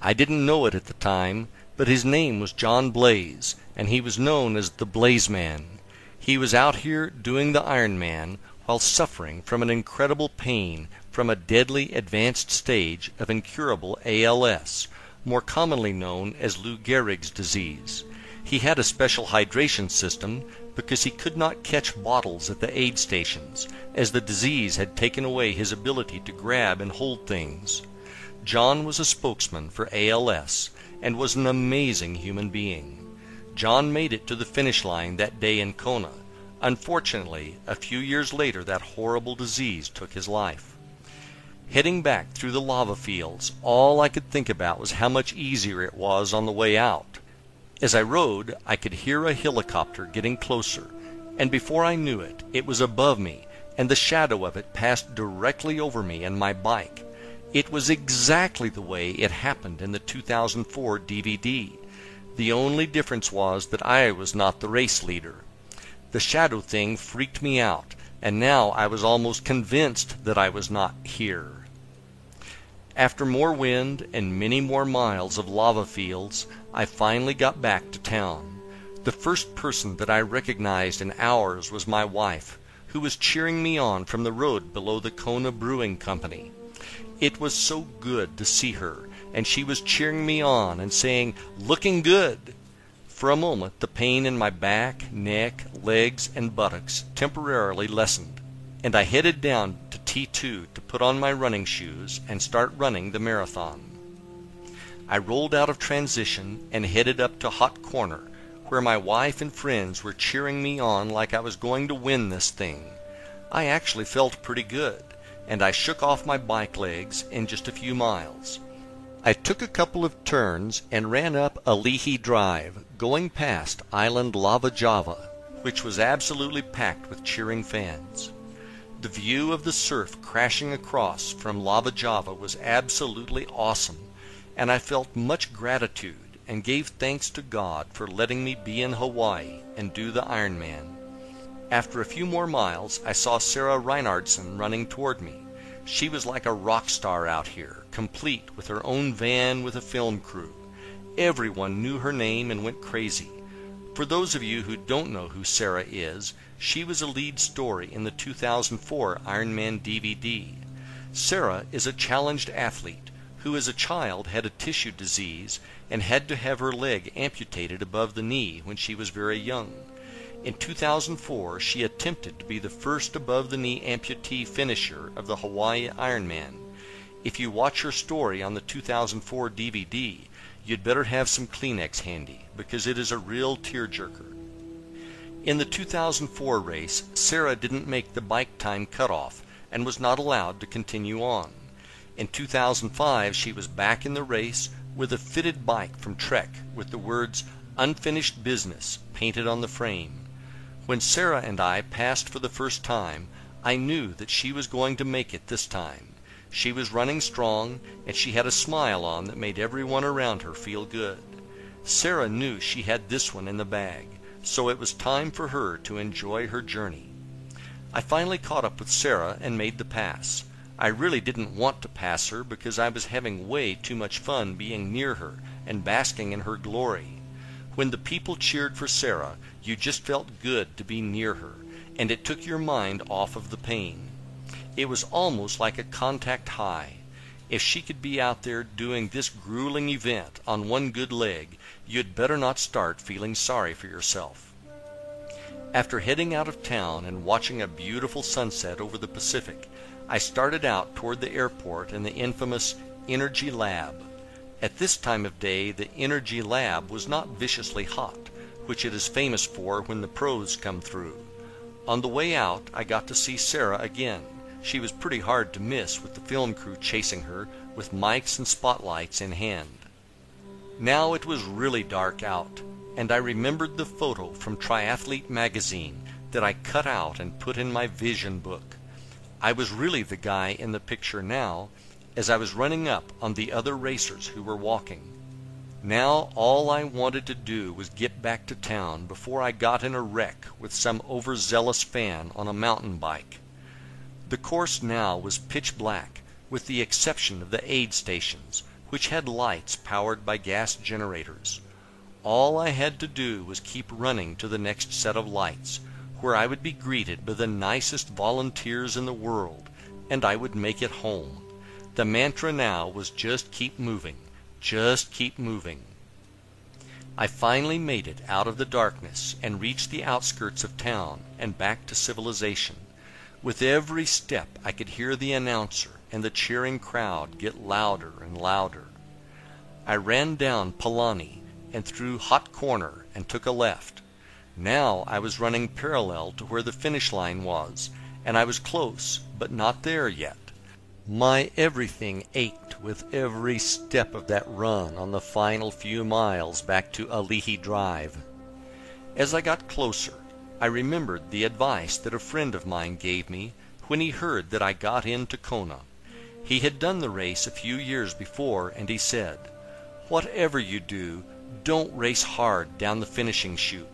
I didn't know it at the time, but his name was John Blais, and he was known as the Blaze Man. He was out here doing the Iron Man while suffering from an incredible pain from a deadly advanced stage of incurable ALS, more commonly known as Lou Gehrig's disease. He had a special hydration system because he could not catch bottles at the aid stations, as the disease had taken away his ability to grab and hold things. John was a spokesman for ALS and was an amazing human being. John made it to the finish line that day in Kona. Unfortunately, a few years later that horrible disease took his life. Heading back through the lava fields, all I could think about was how much easier it was on the way out. As I rode, I could hear a helicopter getting closer, and before I knew it, it was above me, and the shadow of it passed directly over me and my bike. It was exactly the way it happened in the 2004 DVD. The only difference was that I was not the race leader. The shadow thing freaked me out, and now I was almost convinced that I was not here. After more wind and many more miles of lava fields, I finally got back to town. The first person that I recognized in hours was my wife, who was cheering me on from the road below the Kona Brewing Company. It was so good to see her, and she was cheering me on and saying, Looking good! For a moment the pain in my back, neck, legs, and buttocks temporarily lessened, and I headed down to T2 to put on my running shoes and start running the marathon. I rolled out of transition and headed up to Hot Corner, where my wife and friends were cheering me on like I was going to win this thing. I actually felt pretty good and I shook off my bike legs in just a few miles. I took a couple of turns and ran up Ali'i Drive, going past Island Lava Java, which was absolutely packed with cheering fans. The view of the surf crashing across from Lava Java was absolutely awesome, and I felt much gratitude and gave thanks to God for letting me be in Hawaii and do the Ironman. After a few more miles I saw Sarah Reinertsen running toward me. She was like a rock star out here, complete with her own van with a film crew. Everyone knew her name and went crazy. For those of you who don't know who Sarah is, she was a lead story in the 2004 Ironman DVD. Sarah is a challenged athlete who as a child had a tissue disease and had to have her leg amputated above the knee when she was very young. In 2004 she attempted to be the first above the knee amputee finisher of the Hawaii Ironman. If you watch her story on the 2004 DVD, you'd better have some Kleenex handy because it is a real tearjerker. In the 2004 race, Sarah didn't make the bike time cutoff and was not allowed to continue on. In 2005 she was back in the race with a fitted bike from Trek with the words Unfinished Business painted on the frame. When Sarah and I passed for the first time, I knew that she was going to make it this time. She was running strong, and she had a smile on that made everyone around her feel good. Sarah knew she had this one in the bag, so it was time for her to enjoy her journey. I finally caught up with Sarah and made the pass. I really didn't want to pass her because I was having way too much fun being near her and basking in her glory. When the people cheered for Sarah, you just felt good to be near her, and it took your mind off of the pain. It was almost like a contact high. If she could be out there doing this grueling event on one good leg, you'd better not start feeling sorry for yourself. After heading out of town and watching a beautiful sunset over the Pacific, I started out toward the airport and the infamous Energy Lab. At this time of day the Energy Lab was not viciously hot, which it is famous for when the pros come through. On the way out I got to see Sarah again. She was pretty hard to miss with the film crew chasing her with mics and spotlights in hand. Now it was really dark out, and I remembered the photo from Triathlete magazine that I cut out and put in my vision book. I was really the guy in the picture now, as I was running up on the other racers who were walking. Now all I wanted to do was get back to town before I got in a wreck with some overzealous fan on a mountain bike. The course now was pitch black, with the exception of the aid stations, which had lights powered by gas generators. All I had to do was keep running to the next set of lights, where I would be greeted by the nicest volunteers in the world, and I would make it home. The mantra now was just keep moving, just keep moving. I finally made it out of the darkness and reached the outskirts of town and back to civilization. With every step I could hear the announcer and the cheering crowd get louder and louder. I ran down Palani and through Hot Corner and took a left. Now I was running parallel to where the finish line was, and I was close, but not there yet. My everything ached with every step of that run on the final few miles back to Ali'i Drive. As I got closer, I remembered the advice that a friend of mine gave me when he heard that I got into Kona. He had done the race a few years before, and he said, Whatever you do, don't race hard down the finishing chute.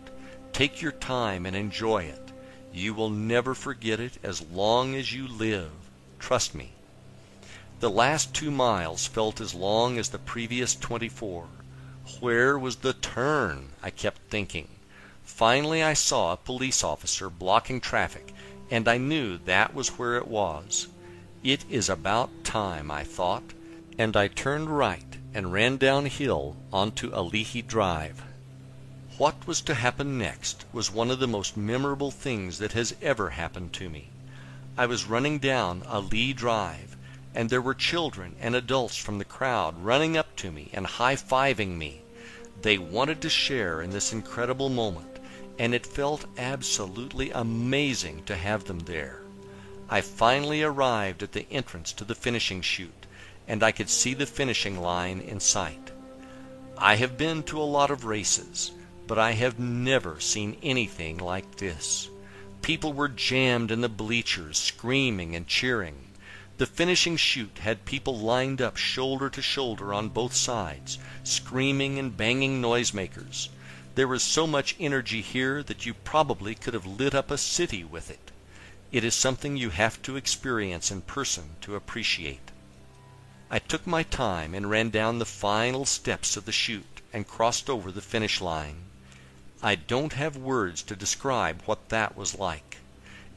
Take your time and enjoy it. You will never forget it as long as you live. Trust me. The last two miles felt as long as the previous twenty-four. Where was the turn? I kept thinking. Finally I saw a police officer blocking traffic, and I knew that was where it was. It is about time, I thought, and I turned right and ran downhill onto Ali'i Drive. What was to happen next was one of the most memorable things that has ever happened to me. I was running down Ali'i Drive, and there were children and adults from the crowd running up to me and high-fiving me. They wanted to share in this incredible moment and it felt absolutely amazing to have them there. I finally arrived at the entrance to the finishing chute, and I could see the finishing line in sight. I have been to a lot of races, but I have never seen anything like this. People were jammed in the bleachers, screaming and cheering. The finishing chute had people lined up shoulder to shoulder on both sides, screaming and banging noisemakers. There is so much energy here that you probably could have lit up a city with it. It is something you have to experience in person to appreciate. I took my time and ran down the final steps of the chute and crossed over the finish line. I don't have words to describe what that was like.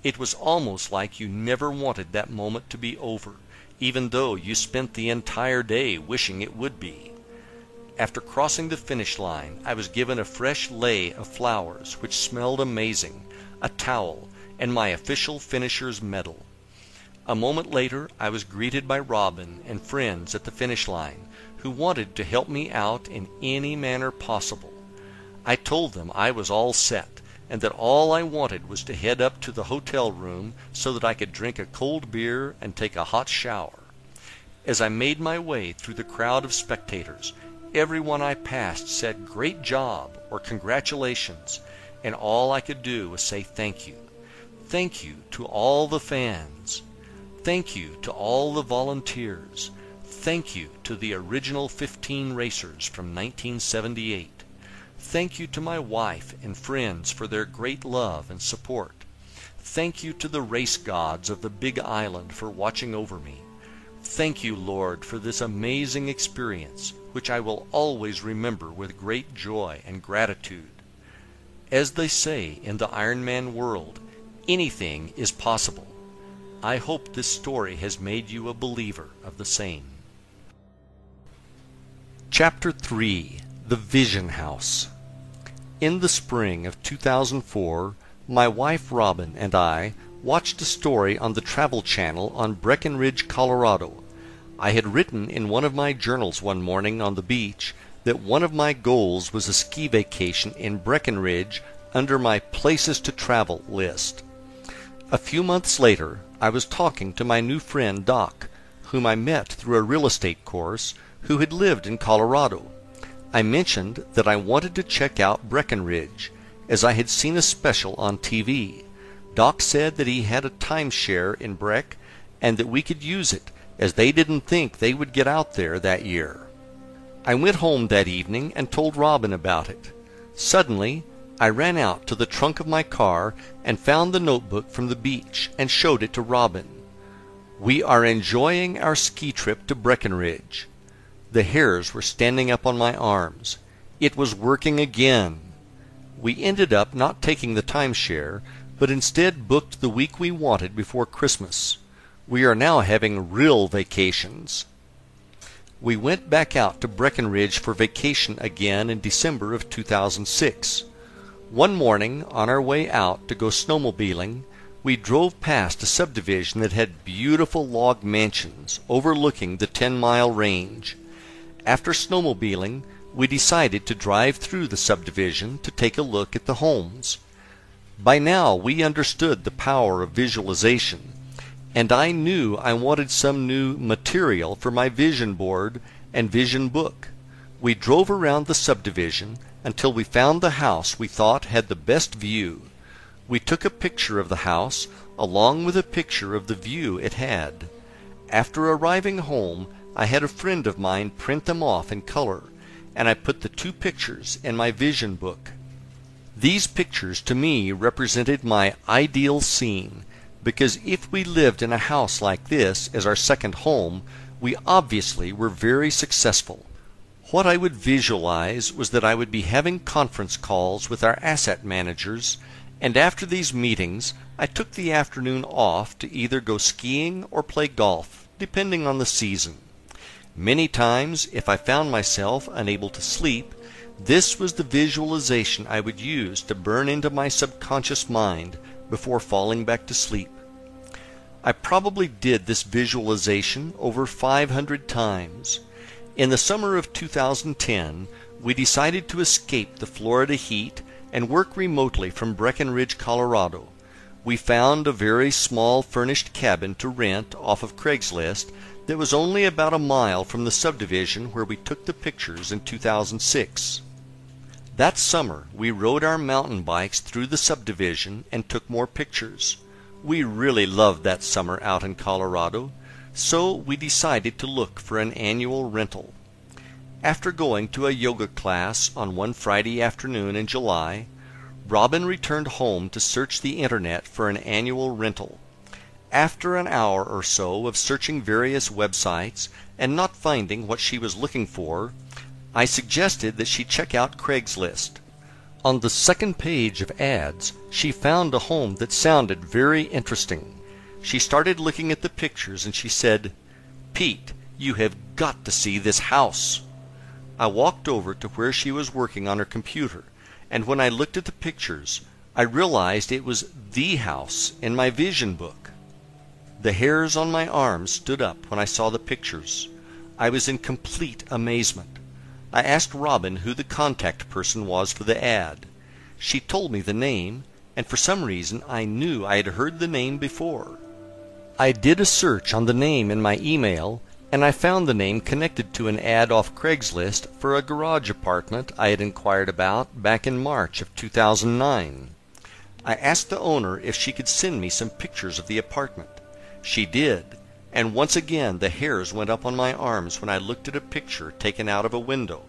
It was almost like you never wanted that moment to be over, even though you spent the entire day wishing it would be. After crossing the finish line, I was given a fresh lei of flowers which smelled amazing, a towel, and my official finisher's medal. A moment later I was greeted by Robin and friends at the finish line, who wanted to help me out in any manner possible. I told them I was all set, and that all I wanted was to head up to the hotel room so that I could drink a cold beer and take a hot shower. As I made my way through the crowd of spectators, Everyone I passed said great job or congratulations, and all I could do was say thank you. Thank you to all the fans. Thank you to all the volunteers. Thank you to the original 15 racers from 1978. Thank you to my wife and friends for their great love and support. Thank you to the race gods of the Big Island for watching over me. Thank you, Lord, for this amazing experience which I will always remember with great joy and gratitude. As they say in the Ironman world, anything is possible. I hope this story has made you a believer of the same. Chapter 3 The Vision House In the spring of 2004, my wife Robin and I watched a story on the Travel Channel on Breckenridge, Colorado, I had written in one of my journals one morning on the beach that one of my goals was a ski vacation in Breckenridge under my places to travel list. A few months later, I was talking to my new friend Doc, whom I met through a real estate course, who had lived in Colorado. I mentioned that I wanted to check out Breckenridge, as I had seen a special on TV. Doc said that he had a timeshare in Breck and that we could use it as they didn't think they would get out there that year. I went home that evening and told Robin about it. Suddenly, I ran out to the trunk of my car and found the notebook from the beach and showed it to Robin. We are enjoying our ski trip to Breckenridge. The hairs were standing up on my arms. It was working again. We ended up not taking the timeshare, but instead booked the week we wanted before Christmas. We are now having real vacations. We went back out to Breckenridge for vacation again in December of 2006. One morning, on our way out to go snowmobiling, we drove past a subdivision that had beautiful log mansions overlooking the Ten Mile Range. After snowmobiling, we decided to drive through the subdivision to take a look at the homes. By now we understood the power of visualization and I knew I wanted some new material for my vision board and vision book. We drove around the subdivision until we found the house we thought had the best view. We took a picture of the house along with a picture of the view it had. After arriving home, I had a friend of mine print them off in color, and I put the two pictures in my vision book. These pictures to me represented my ideal scene because if we lived in a house like this as our second home, we obviously were very successful. What I would visualize was that I would be having conference calls with our asset managers, and after these meetings I took the afternoon off to either go skiing or play golf, depending on the season. Many times, if I found myself unable to sleep, this was the visualization I would use to burn into my subconscious mind before falling back to sleep. I probably did this visualization over 500 times. In the summer of 2010, we decided to escape the Florida heat and work remotely from Breckenridge, Colorado. We found a very small furnished cabin to rent off of Craigslist that was only about a mile from the subdivision where we took the pictures in 2006. That summer we rode our mountain bikes through the subdivision and took more pictures. We really loved that summer out in Colorado, so we decided to look for an annual rental. After going to a yoga class on one Friday afternoon in July, Robin returned home to search the internet for an annual rental. After an hour or so of searching various websites and not finding what she was looking for, I suggested that she check out Craigslist. On the second page of ads she found a home that sounded very interesting. She started looking at the pictures and she said, Pete, you have got to see this house. I walked over to where she was working on her computer, and when I looked at the pictures, I realized it was the house in my vision book. The hairs on my arms stood up when I saw the pictures. I was in complete amazement. I asked Robin who the contact person was for the ad. She told me the name, and for some reason I knew I had heard the name before. I did a search on the name in my email, and I found the name connected to an ad off Craigslist for a garage apartment I had inquired about back in March of 2009. I asked the owner if she could send me some pictures of the apartment. She did, and once again the hairs went up on my arms when I looked at a picture taken out of a window,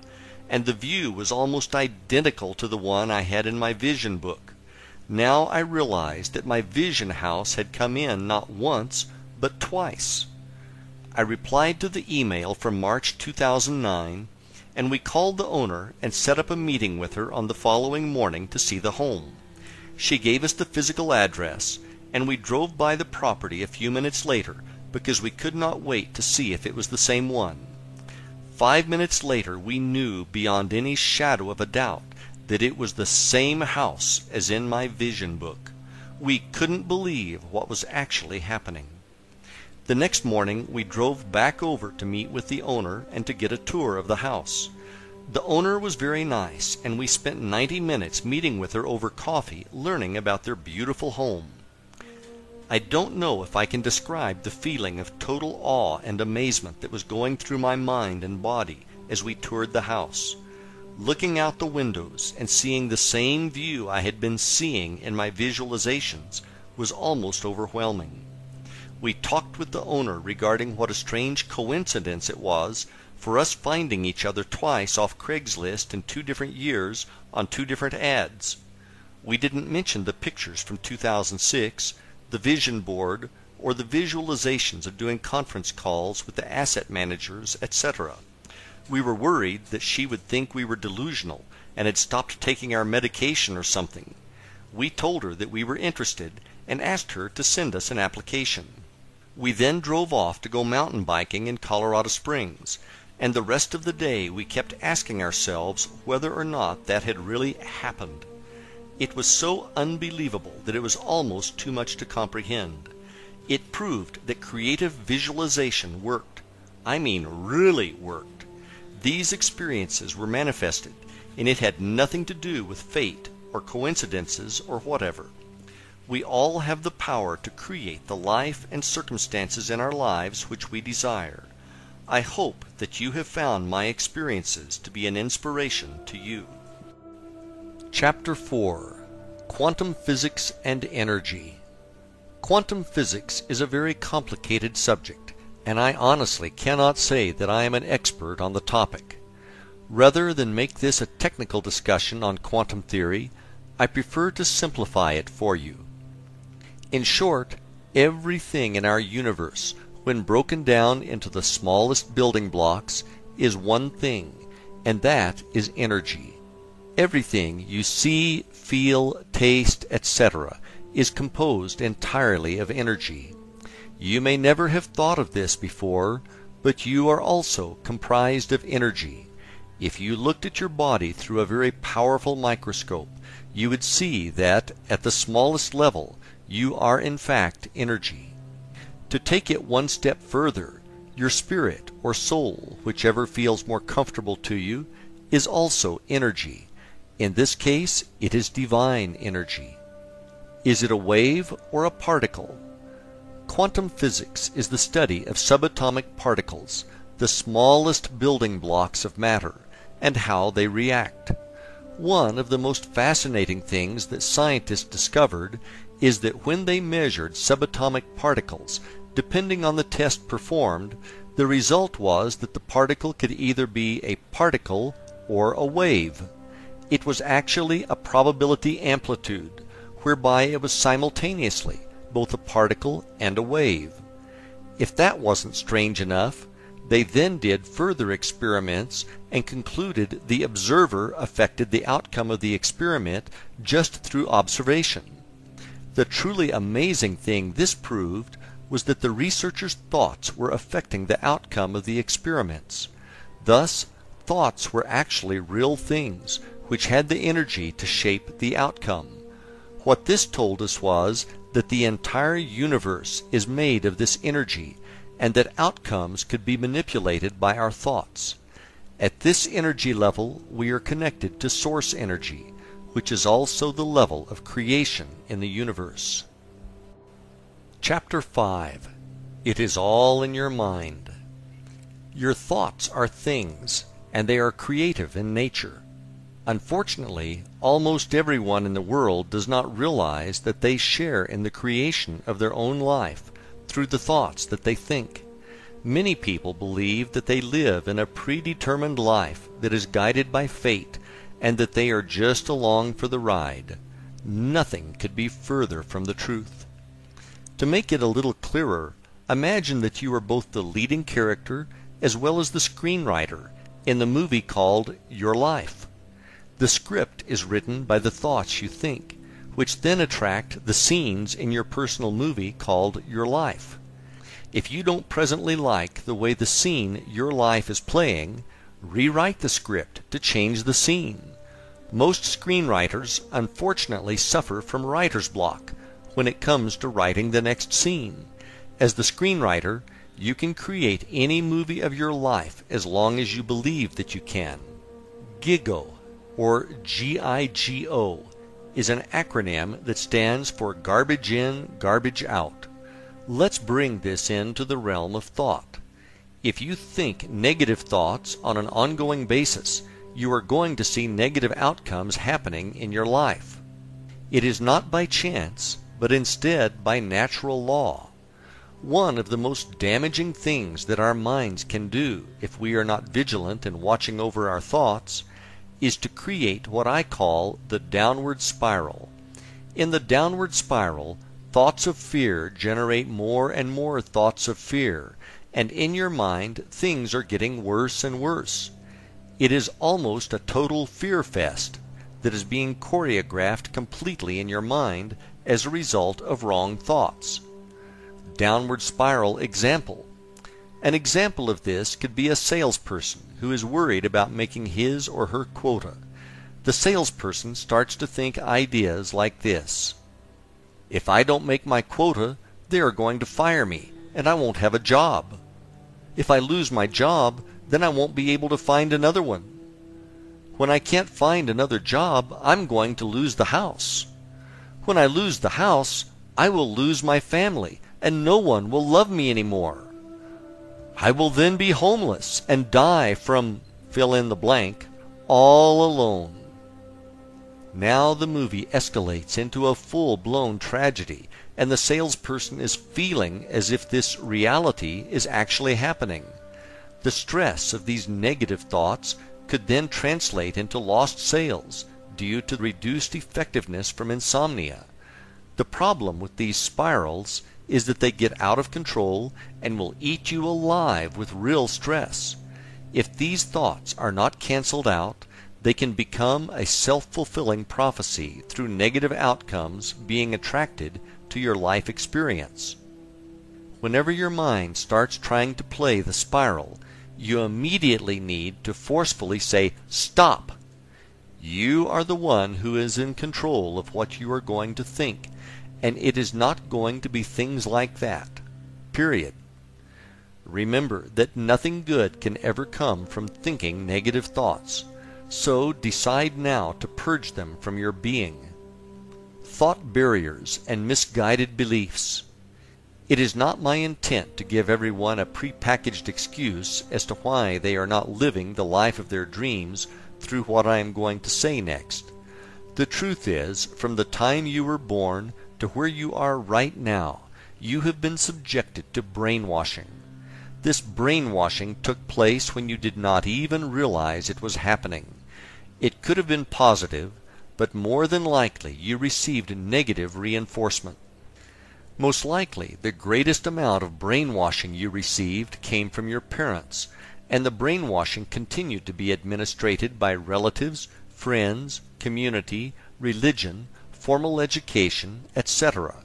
and the view was almost identical to the one I had in my vision book. Now I realized that my vision house had come in not once, but twice. I replied to the email from March 2009, and we called the owner and set up a meeting with her on the following morning to see the home. She gave us the physical address, and we drove by the property a few minutes later because we could not wait to see if it was the same one. Five minutes later we knew beyond any shadow of a doubt that it was the same house as in my vision book. We couldn't believe what was actually happening. The next morning we drove back over to meet with the owner and to get a tour of the house. The owner was very nice, and we spent 90 minutes meeting with her over coffee, learning about their beautiful home. I don't know if I can describe the feeling of total awe and amazement that was going through my mind and body as we toured the house. Looking out the windows and seeing the same view I had been seeing in my visualizations was almost overwhelming. We talked with the owner regarding what a strange coincidence it was for us finding each other twice off Craigslist in two different years on two different ads. We didn't mention the pictures from 2006 the vision board, or the visualizations of doing conference calls with the asset managers, etc. We were worried that she would think we were delusional and had stopped taking our medication or something. We told her that we were interested and asked her to send us an application. We then drove off to go mountain biking in Colorado Springs, and the rest of the day we kept asking ourselves whether or not that had really happened. It was so unbelievable that it was almost too much to comprehend. It proved that creative visualization worked. I mean really worked. These experiences were manifested, and it had nothing to do with fate or coincidences or whatever. We all have the power to create the life and circumstances in our lives which we desire. I hope that you have found my experiences to be an inspiration to you. Chapter 4 Quantum Physics and Energy Quantum physics is a very complicated subject, and I honestly cannot say that I am an expert on the topic. Rather than make this a technical discussion on quantum theory, I prefer to simplify it for you. In short, everything in our universe, when broken down into the smallest building blocks, is one thing, and that is energy. Everything you see, feel, taste, etc., is composed entirely of energy. You may never have thought of this before, but you are also comprised of energy. If you looked at your body through a very powerful microscope, you would see that, at the smallest level, you are in fact energy. To take it one step further, your spirit or soul, whichever feels more comfortable to you, is also energy. In this case, it is divine energy. Is it a wave or a particle? Quantum physics is the study of subatomic particles, the smallest building blocks of matter, and how they react. One of the most fascinating things that scientists discovered is that when they measured subatomic particles, depending on the test performed, the result was that the particle could either be a particle or a wave. It was actually a probability amplitude whereby it was simultaneously both a particle and a wave. If that wasn't strange enough, they then did further experiments and concluded the observer affected the outcome of the experiment just through observation. The truly amazing thing this proved was that the researchers' thoughts were affecting the outcome of the experiments. Thus, thoughts were actually real things which had the energy to shape the outcome. What this told us was that the entire universe is made of this energy and that outcomes could be manipulated by our thoughts. At this energy level, we are connected to source energy, which is also the level of creation in the universe. Chapter 5 It is all in your mind. Your thoughts are things, and they are creative in nature. Unfortunately, almost everyone in the world does not realize that they share in the creation of their own life through the thoughts that they think. Many people believe that they live in a predetermined life that is guided by fate and that they are just along for the ride. Nothing could be further from the truth. To make it a little clearer, imagine that you are both the leading character as well as the screenwriter in the movie called Your Life. The script is written by the thoughts you think, which then attract the scenes in your personal movie called Your Life. If you don't presently like the way the scene Your Life is playing, rewrite the script to change the scene. Most screenwriters unfortunately suffer from writer's block when it comes to writing the next scene. As the screenwriter, you can create any movie of your life as long as you believe that you can. GIGO or GIGO, is an acronym that stands for Garbage In, Garbage Out. Let's bring this into the realm of thought. If you think negative thoughts on an ongoing basis, you are going to see negative outcomes happening in your life. It is not by chance, but instead by natural law. One of the most damaging things that our minds can do if we are not vigilant in watching over our thoughts is to create what I call the downward spiral. In the downward spiral, thoughts of fear generate more and more thoughts of fear, and in your mind things are getting worse and worse. It is almost a total fear fest that is being choreographed completely in your mind as a result of wrong thoughts. Downward spiral example. An example of this could be a salesperson who is worried about making his or her quota. The salesperson starts to think ideas like this If I don't make my quota, they are going to fire me, and I won't have a job. If I lose my job, then I won't be able to find another one. When I can't find another job, I'm going to lose the house. When I lose the house, I will lose my family, and no one will love me any more. I will then be homeless and die from fill in the blank all alone. Now the movie escalates into a full blown tragedy, and the salesperson is feeling as if this reality is actually happening. The stress of these negative thoughts could then translate into lost sales due to reduced effectiveness from insomnia. The problem with these spirals is that they get out of control and will eat you alive with real stress. If these thoughts are not canceled out, they can become a self fulfilling prophecy through negative outcomes being attracted to your life experience. Whenever your mind starts trying to play the spiral, you immediately need to forcefully say, Stop! You are the one who is in control of what you are going to think, and it is not going to be things like that. Period. Remember that nothing good can ever come from thinking negative thoughts, so decide now to purge them from your being. Thought barriers and misguided beliefs. It is not my intent to give everyone a prepackaged excuse as to why they are not living the life of their dreams through what I am going to say next. The truth is, from the time you were born to where you are right now, you have been subjected to brainwashing. This brainwashing took place when you did not even realize it was happening. It could have been positive, but more than likely you received negative reinforcement. Most likely, the greatest amount of brainwashing you received came from your parents, and the brainwashing continued to be administered by relatives, friends, community, religion, formal education, etc.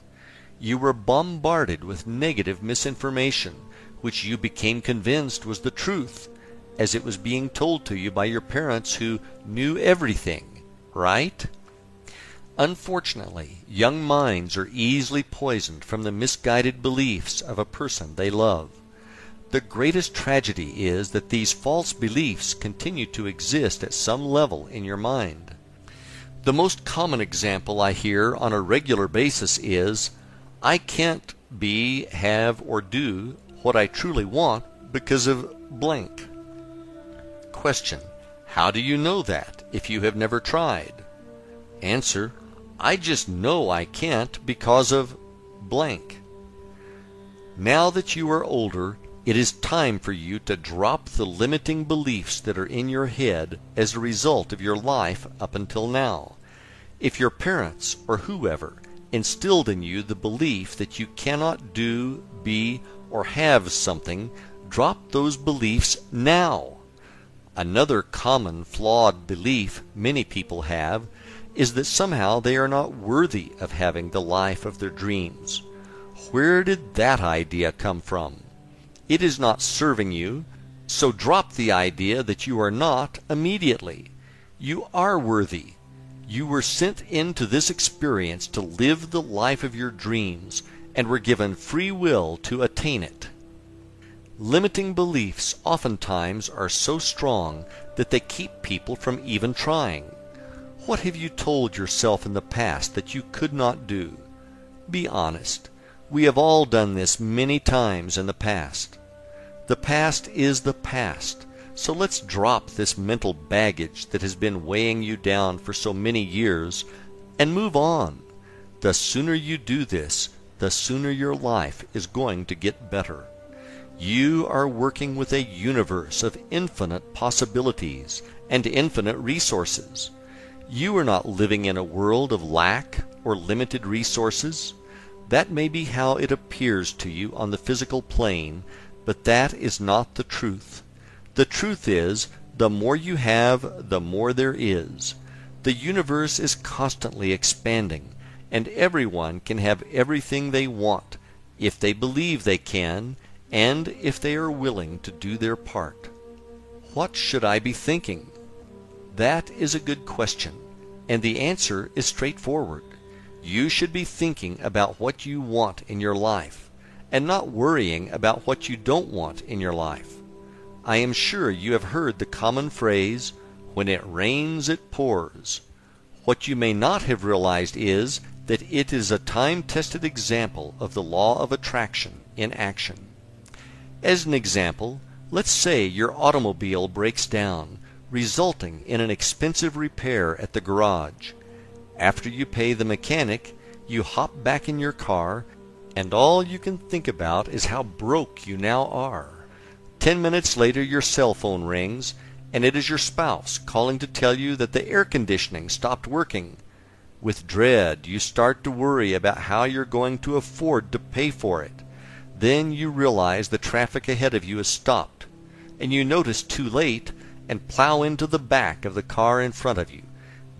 You were bombarded with negative misinformation, which you became convinced was the truth, as it was being told to you by your parents who knew everything, right? Unfortunately, young minds are easily poisoned from the misguided beliefs of a person they love. The greatest tragedy is that these false beliefs continue to exist at some level in your mind. The most common example I hear on a regular basis is, I can't be, have, or do what I truly want because of blank. Question. How do you know that if you have never tried? Answer. I just know I can't because of blank. Now that you are older, it is time for you to drop the limiting beliefs that are in your head as a result of your life up until now. If your parents or whoever instilled in you the belief that you cannot do, be, or have something, drop those beliefs now. Another common flawed belief many people have is that somehow they are not worthy of having the life of their dreams. Where did that idea come from? It is not serving you, so drop the idea that you are not immediately. You are worthy. You were sent into this experience to live the life of your dreams and were given free will to attain it. Limiting beliefs oftentimes are so strong that they keep people from even trying. What have you told yourself in the past that you could not do? Be honest. We have all done this many times in the past. The past is the past, so let's drop this mental baggage that has been weighing you down for so many years and move on. The sooner you do this, the sooner your life is going to get better. You are working with a universe of infinite possibilities and infinite resources. You are not living in a world of lack or limited resources. That may be how it appears to you on the physical plane, But that is not the truth. The truth is, the more you have, the more there is. The universe is constantly expanding, and everyone can have everything they want, if they believe they can, and if they are willing to do their part. What should I be thinking? That is a good question, and the answer is straightforward. You should be thinking about what you want in your life, and not worrying about what you don't want in your life. I am sure you have heard the common phrase, when it rains it pours. What you may not have realized is that it is a time tested example of the law of attraction in action. As an example, let's say your automobile breaks down, resulting in an expensive repair at the garage. After you pay the mechanic, you hop back in your car, and all you can think about is how broke you now are. Ten minutes later, your cell phone rings, and it is your spouse calling to tell you that the air conditioning stopped working. With dread, you start to worry about how you're going to afford to pay for it. Then you realize the traffic ahead of you has stopped, and you notice too late and plow into the back of the car in front of you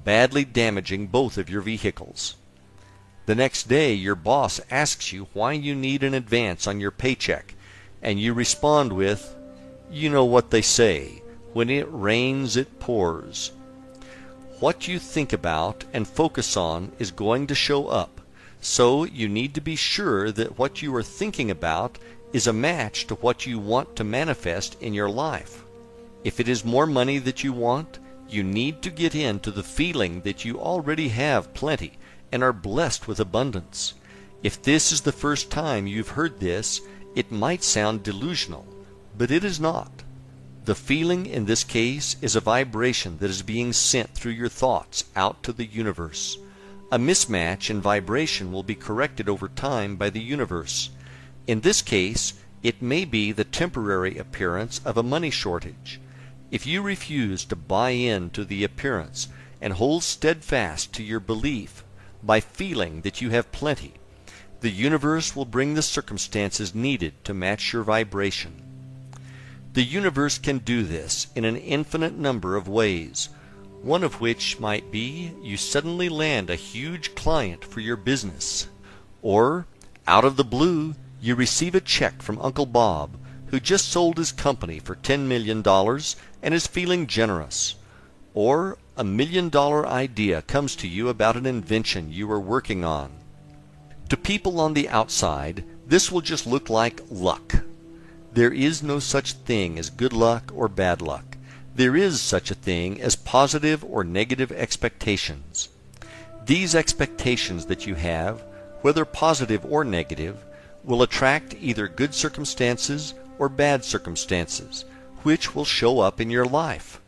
badly damaging both of your vehicles. The next day, your boss asks you why you need an advance on your paycheck, and you respond with, You know what they say when it rains, it pours. What you think about and focus on is going to show up, so you need to be sure that what you are thinking about is a match to what you want to manifest in your life. If it is more money that you want, you need to get into the feeling that you already have plenty and are blessed with abundance. If this is the first time you've heard this, it might sound delusional, but it is not. The feeling in this case is a vibration that is being sent through your thoughts out to the universe. A mismatch in vibration will be corrected over time by the universe. In this case, it may be the temporary appearance of a money shortage. If you refuse to buy in to the appearance and hold steadfast to your belief by feeling that you have plenty, the universe will bring the circumstances needed to match your vibration. The universe can do this in an infinite number of ways, one of which might be you suddenly land a huge client for your business, or, out of the blue, you receive a check from Uncle Bob who just sold his company for $10 million and is feeling generous. Or a million dollar idea comes to you about an invention you are working on. To people on the outside, this will just look like luck. There is no such thing as good luck or bad luck. There is such a thing as positive or negative expectations. These expectations that you have, whether positive or negative, will attract either good circumstances or bad circumstances, which will show up in your life.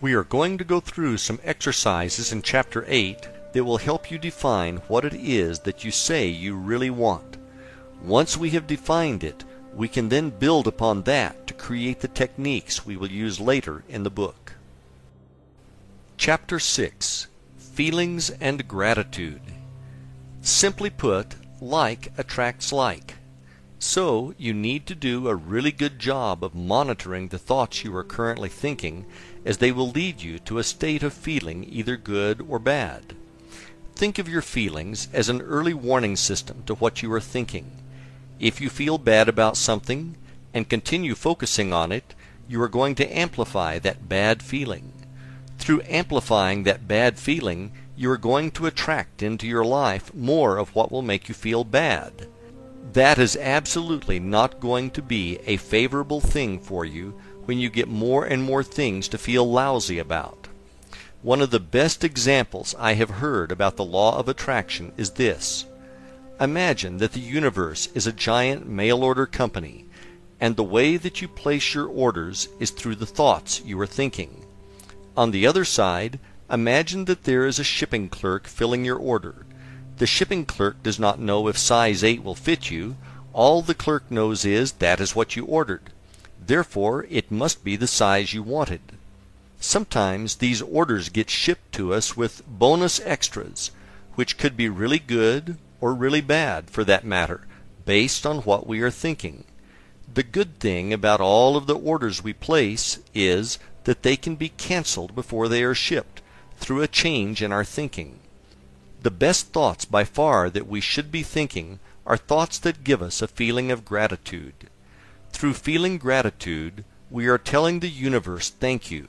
We are going to go through some exercises in Chapter 8 that will help you define what it is that you say you really want. Once we have defined it, we can then build upon that to create the techniques we will use later in the book. Chapter 6 Feelings and Gratitude Simply put, like attracts like. So you need to do a really good job of monitoring the thoughts you are currently thinking, as they will lead you to a state of feeling either good or bad. Think of your feelings as an early warning system to what you are thinking. If you feel bad about something and continue focusing on it, you are going to amplify that bad feeling. Through amplifying that bad feeling, you are going to attract into your life more of what will make you feel bad that is absolutely not going to be a favorable thing for you when you get more and more things to feel lousy about. One of the best examples I have heard about the law of attraction is this. Imagine that the universe is a giant mail order company, and the way that you place your orders is through the thoughts you are thinking. On the other side, imagine that there is a shipping clerk filling your order the shipping clerk does not know if size 8 will fit you. All the clerk knows is that is what you ordered. Therefore, it must be the size you wanted. Sometimes these orders get shipped to us with bonus extras, which could be really good or really bad, for that matter, based on what we are thinking. The good thing about all of the orders we place is that they can be canceled before they are shipped through a change in our thinking. The best thoughts by far that we should be thinking are thoughts that give us a feeling of gratitude. Through feeling gratitude, we are telling the universe thank you.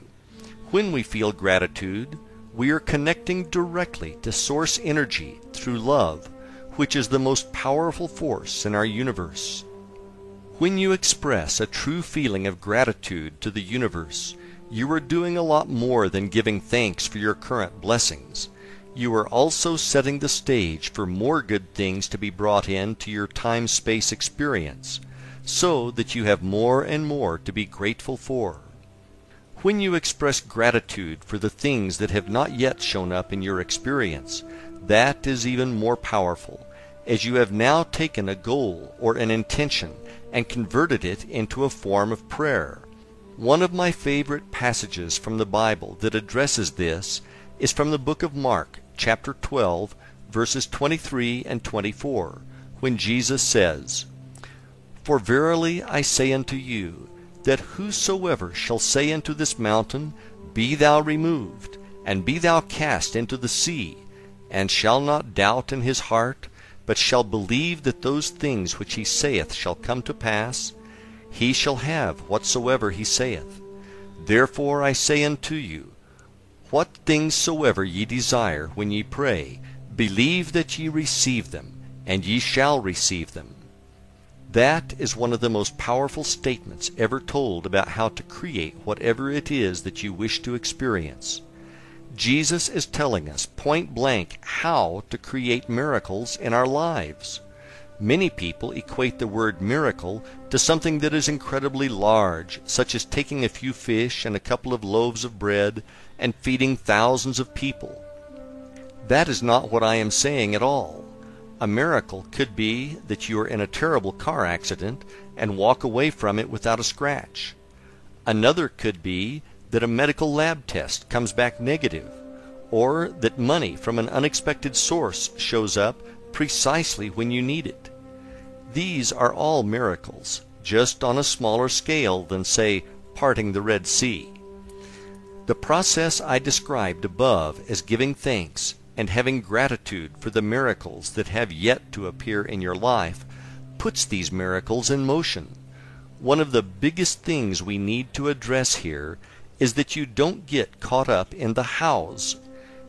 When we feel gratitude, we are connecting directly to source energy through love, which is the most powerful force in our universe. When you express a true feeling of gratitude to the universe, you are doing a lot more than giving thanks for your current blessings you are also setting the stage for more good things to be brought in to your time space experience, so that you have more and more to be grateful for. When you express gratitude for the things that have not yet shown up in your experience, that is even more powerful, as you have now taken a goal or an intention and converted it into a form of prayer. One of my favorite passages from the Bible that addresses this is from the book of Mark, chapter 12, verses 23 and 24, when Jesus says, For verily I say unto you, that whosoever shall say unto this mountain, Be thou removed, and be thou cast into the sea, and shall not doubt in his heart, but shall believe that those things which he saith shall come to pass, he shall have whatsoever he saith. Therefore I say unto you, what things soever ye desire when ye pray, believe that ye receive them, and ye shall receive them. That is one of the most powerful statements ever told about how to create whatever it is that you wish to experience. Jesus is telling us point blank how to create miracles in our lives. Many people equate the word miracle to something that is incredibly large, such as taking a few fish and a couple of loaves of bread and feeding thousands of people. That is not what I am saying at all. A miracle could be that you are in a terrible car accident and walk away from it without a scratch. Another could be that a medical lab test comes back negative, or that money from an unexpected source shows up precisely when you need it. These are all miracles, just on a smaller scale than, say, parting the Red Sea. The process I described above as giving thanks and having gratitude for the miracles that have yet to appear in your life puts these miracles in motion. One of the biggest things we need to address here is that you don't get caught up in the hows.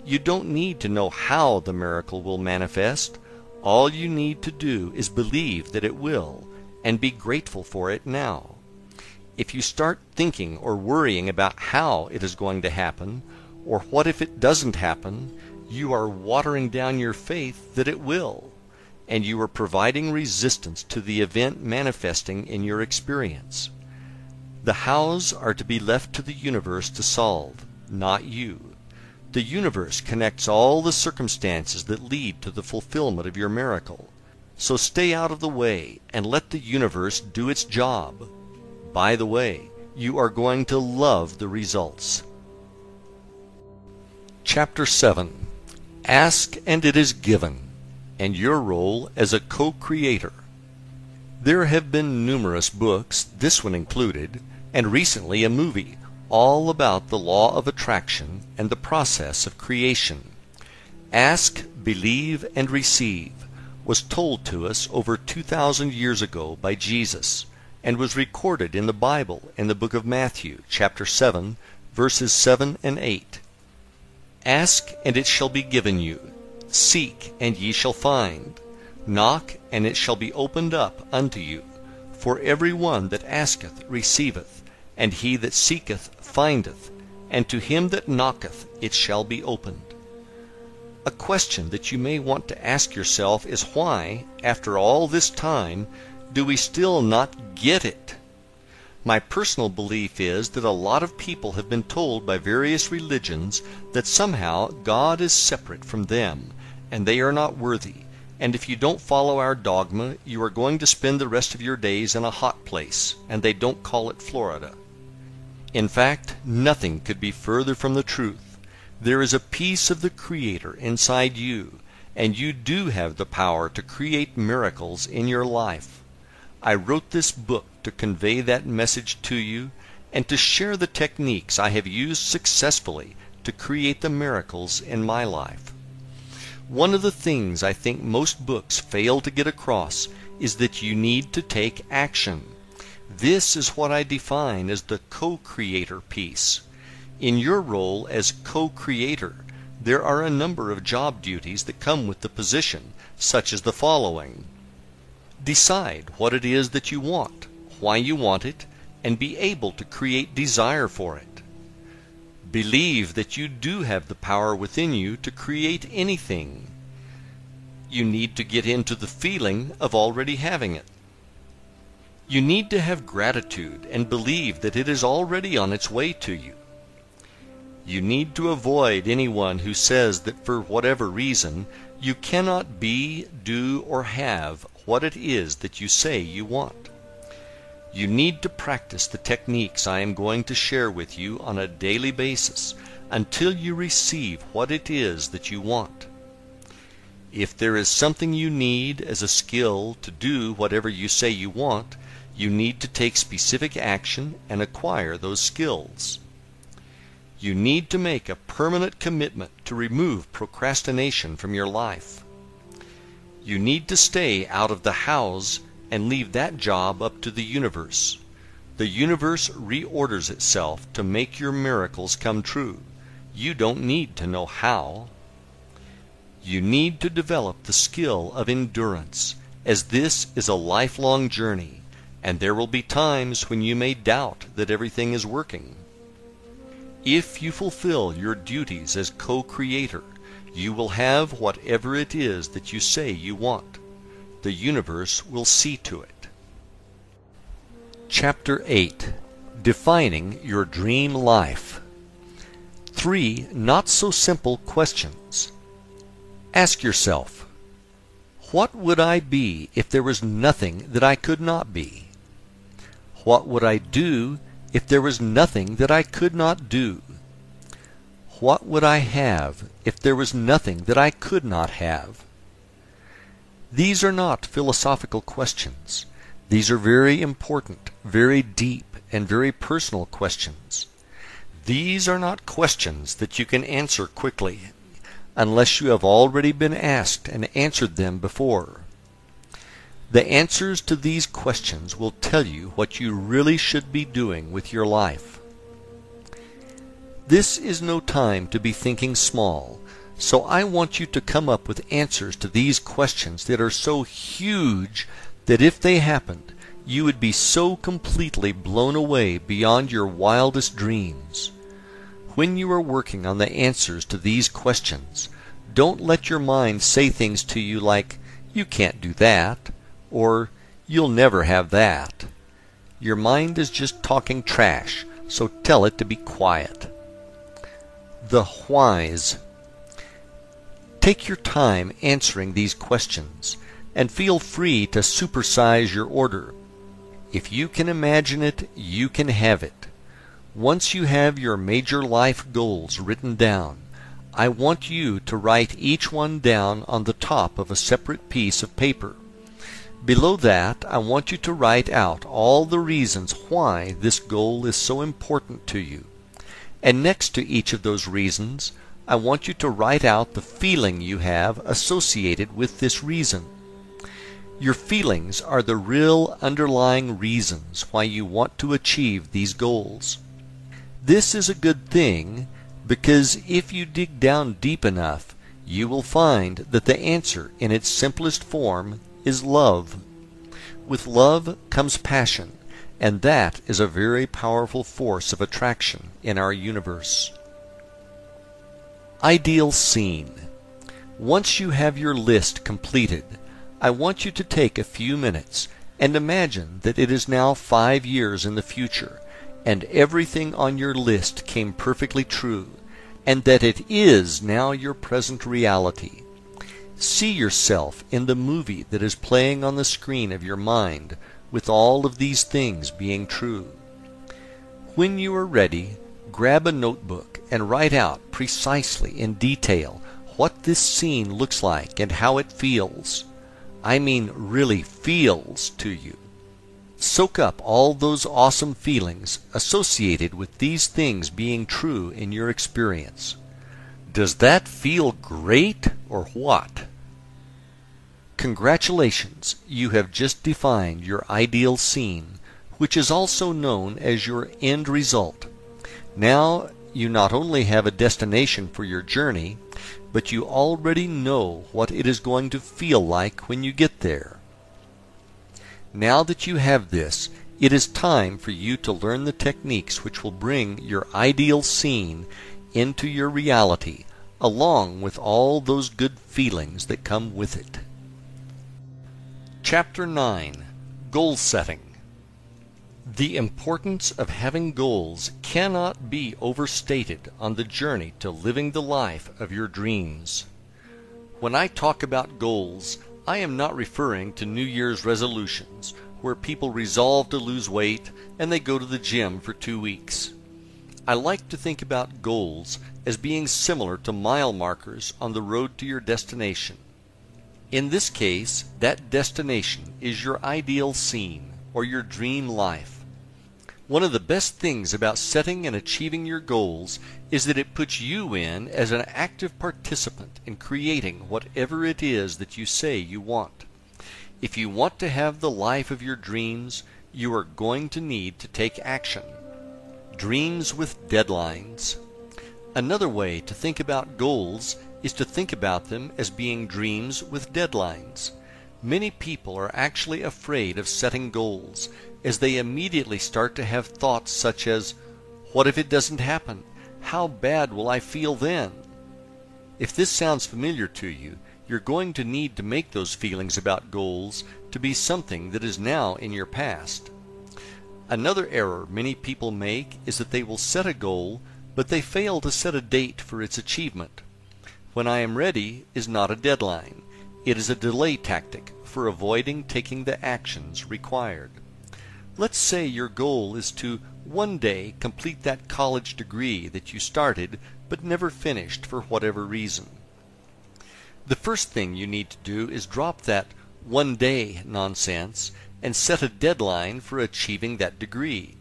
You don't need to know how the miracle will manifest. All you need to do is believe that it will and be grateful for it now. If you start thinking or worrying about how it is going to happen, or what if it doesn't happen, you are watering down your faith that it will, and you are providing resistance to the event manifesting in your experience. The hows are to be left to the universe to solve, not you. The universe connects all the circumstances that lead to the fulfillment of your miracle. So stay out of the way and let the universe do its job. By the way, you are going to love the results. Chapter 7 Ask and it is given, and your role as a co creator. There have been numerous books, this one included, and recently a movie, all about the law of attraction and the process of creation. Ask, believe, and receive was told to us over 2,000 years ago by Jesus and was recorded in the Bible in the book of Matthew, chapter 7, verses 7 and 8. Ask, and it shall be given you. Seek, and ye shall find. Knock, and it shall be opened up unto you. For every one that asketh receiveth, and he that seeketh findeth, and to him that knocketh it shall be opened. A question that you may want to ask yourself is why, after all this time, do we still not get it? My personal belief is that a lot of people have been told by various religions that somehow God is separate from them and they are not worthy, and if you don't follow our dogma, you are going to spend the rest of your days in a hot place, and they don't call it Florida. In fact, nothing could be further from the truth. There is a piece of the Creator inside you, and you do have the power to create miracles in your life. I wrote this book to convey that message to you and to share the techniques I have used successfully to create the miracles in my life. One of the things I think most books fail to get across is that you need to take action. This is what I define as the co-creator piece. In your role as co-creator, there are a number of job duties that come with the position, such as the following. Decide what it is that you want, why you want it, and be able to create desire for it. Believe that you do have the power within you to create anything. You need to get into the feeling of already having it. You need to have gratitude and believe that it is already on its way to you. You need to avoid anyone who says that for whatever reason you cannot be, do, or have what it is that you say you want. You need to practice the techniques I am going to share with you on a daily basis until you receive what it is that you want. If there is something you need as a skill to do whatever you say you want, you need to take specific action and acquire those skills. You need to make a permanent commitment to remove procrastination from your life. You need to stay out of the hows and leave that job up to the universe. The universe reorders itself to make your miracles come true. You don't need to know how. You need to develop the skill of endurance, as this is a lifelong journey, and there will be times when you may doubt that everything is working. If you fulfill your duties as co-creator, you will have whatever it is that you say you want. The universe will see to it. Chapter 8 Defining Your Dream Life Three not so simple questions. Ask yourself, what would I be if there was nothing that I could not be? What would I do if there was nothing that I could not do? What would I have if there was nothing that I could not have? These are not philosophical questions. These are very important, very deep, and very personal questions. These are not questions that you can answer quickly unless you have already been asked and answered them before. The answers to these questions will tell you what you really should be doing with your life. This is no time to be thinking small, so I want you to come up with answers to these questions that are so huge that if they happened, you would be so completely blown away beyond your wildest dreams. When you are working on the answers to these questions, don't let your mind say things to you like, you can't do that, or you'll never have that. Your mind is just talking trash, so tell it to be quiet. The whys. Take your time answering these questions, and feel free to supersize your order. If you can imagine it, you can have it. Once you have your major life goals written down, I want you to write each one down on the top of a separate piece of paper. Below that, I want you to write out all the reasons why this goal is so important to you. And next to each of those reasons, I want you to write out the feeling you have associated with this reason. Your feelings are the real underlying reasons why you want to achieve these goals. This is a good thing because if you dig down deep enough, you will find that the answer in its simplest form is love. With love comes passion, and that is a very powerful force of attraction in our universe. Ideal Scene Once you have your list completed, I want you to take a few minutes and imagine that it is now five years in the future, and everything on your list came perfectly true, and that it is now your present reality. See yourself in the movie that is playing on the screen of your mind with all of these things being true. When you are ready, grab a notebook and write out precisely in detail what this scene looks like and how it feels. I mean really feels to you. Soak up all those awesome feelings associated with these things being true in your experience. Does that feel great or what? Congratulations, you have just defined your ideal scene, which is also known as your end result. Now you not only have a destination for your journey, but you already know what it is going to feel like when you get there. Now that you have this, it is time for you to learn the techniques which will bring your ideal scene into your reality, along with all those good feelings that come with it. Chapter 9 Goal Setting The importance of having goals cannot be overstated on the journey to living the life of your dreams. When I talk about goals, I am not referring to New Year's resolutions, where people resolve to lose weight and they go to the gym for two weeks. I like to think about goals as being similar to mile markers on the road to your destination. In this case, that destination is your ideal scene or your dream life. One of the best things about setting and achieving your goals is that it puts you in as an active participant in creating whatever it is that you say you want. If you want to have the life of your dreams, you are going to need to take action. Dreams with deadlines. Another way to think about goals is to think about them as being dreams with deadlines. Many people are actually afraid of setting goals as they immediately start to have thoughts such as, What if it doesn't happen? How bad will I feel then? If this sounds familiar to you, you're going to need to make those feelings about goals to be something that is now in your past. Another error many people make is that they will set a goal, but they fail to set a date for its achievement. When I am ready is not a deadline. It is a delay tactic for avoiding taking the actions required. Let's say your goal is to one day complete that college degree that you started but never finished for whatever reason. The first thing you need to do is drop that one day nonsense and set a deadline for achieving that degree.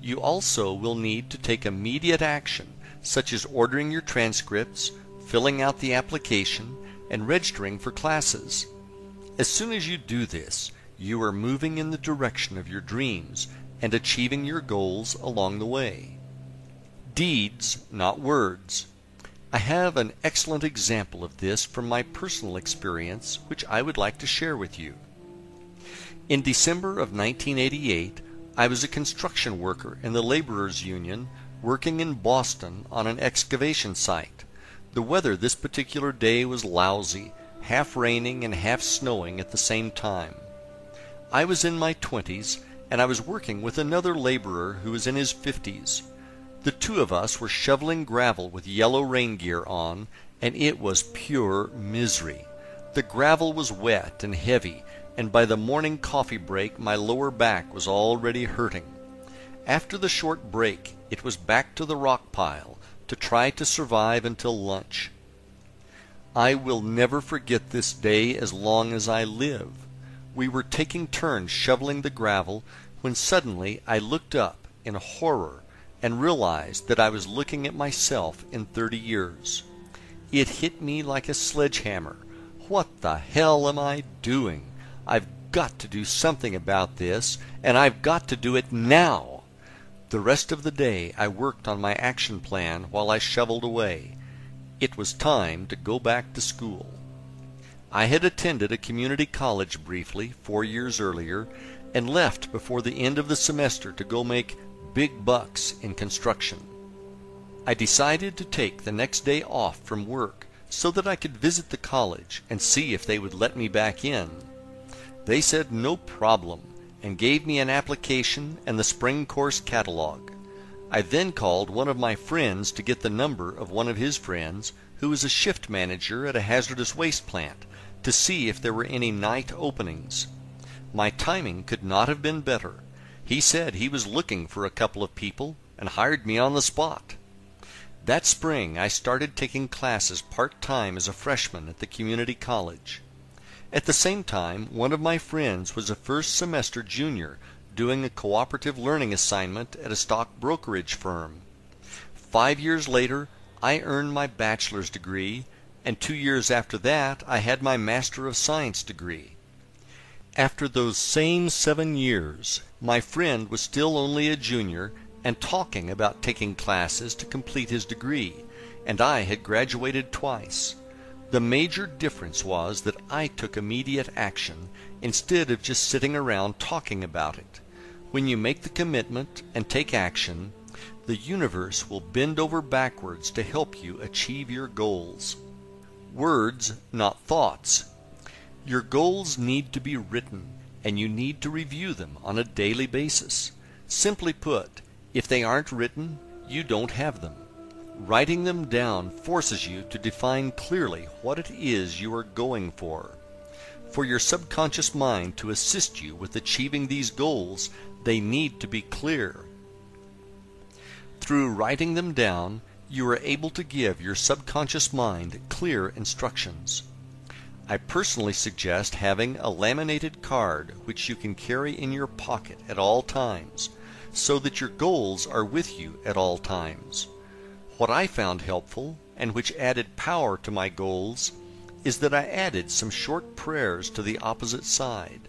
You also will need to take immediate action, such as ordering your transcripts, filling out the application, and registering for classes. As soon as you do this, you are moving in the direction of your dreams and achieving your goals along the way. Deeds, not words. I have an excellent example of this from my personal experience, which I would like to share with you. In December of 1988, I was a construction worker in the Laborers Union working in Boston on an excavation site. The weather this particular day was lousy, half raining and half snowing at the same time. I was in my twenties, and I was working with another laborer who was in his fifties. The two of us were shoveling gravel with yellow rain gear on, and it was pure misery. The gravel was wet and heavy, and by the morning coffee break my lower back was already hurting. After the short break, it was back to the rock pile to try to survive until lunch. I will never forget this day as long as I live. We were taking turns shoveling the gravel when suddenly I looked up in horror and realized that I was looking at myself in thirty years. It hit me like a sledgehammer. What the hell am I doing? I've got to do something about this, and I've got to do it now. The rest of the day I worked on my action plan while I shoveled away. It was time to go back to school. I had attended a community college briefly, four years earlier, and left before the end of the semester to go make big bucks in construction. I decided to take the next day off from work so that I could visit the college and see if they would let me back in. They said no problem and gave me an application and the spring course catalog. I then called one of my friends to get the number of one of his friends who is a shift manager at a hazardous waste plant to see if there were any night openings. My timing could not have been better. He said he was looking for a couple of people and hired me on the spot. That spring I started taking classes part time as a freshman at the community college. At the same time, one of my friends was a first semester junior doing a cooperative learning assignment at a stock brokerage firm. Five years later, I earned my bachelor's degree, and two years after that I had my Master of Science degree. After those same seven years, my friend was still only a junior and talking about taking classes to complete his degree, and I had graduated twice. The major difference was that I took immediate action instead of just sitting around talking about it. When you make the commitment and take action, the universe will bend over backwards to help you achieve your goals. Words, not thoughts. Your goals need to be written, and you need to review them on a daily basis. Simply put, if they aren't written, you don't have them. Writing them down forces you to define clearly what it is you are going for. For your subconscious mind to assist you with achieving these goals, they need to be clear. Through writing them down, you are able to give your subconscious mind clear instructions. I personally suggest having a laminated card which you can carry in your pocket at all times, so that your goals are with you at all times. What I found helpful, and which added power to my goals, is that I added some short prayers to the opposite side.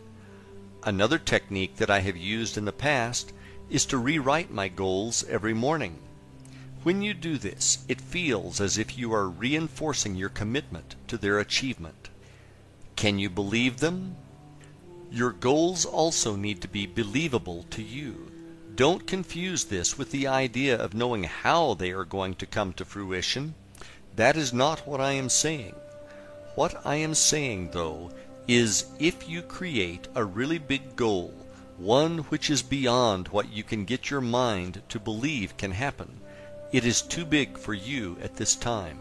Another technique that I have used in the past is to rewrite my goals every morning. When you do this, it feels as if you are reinforcing your commitment to their achievement. Can you believe them? Your goals also need to be believable to you. Don't confuse this with the idea of knowing how they are going to come to fruition. That is not what I am saying. What I am saying, though, is if you create a really big goal, one which is beyond what you can get your mind to believe can happen, it is too big for you at this time.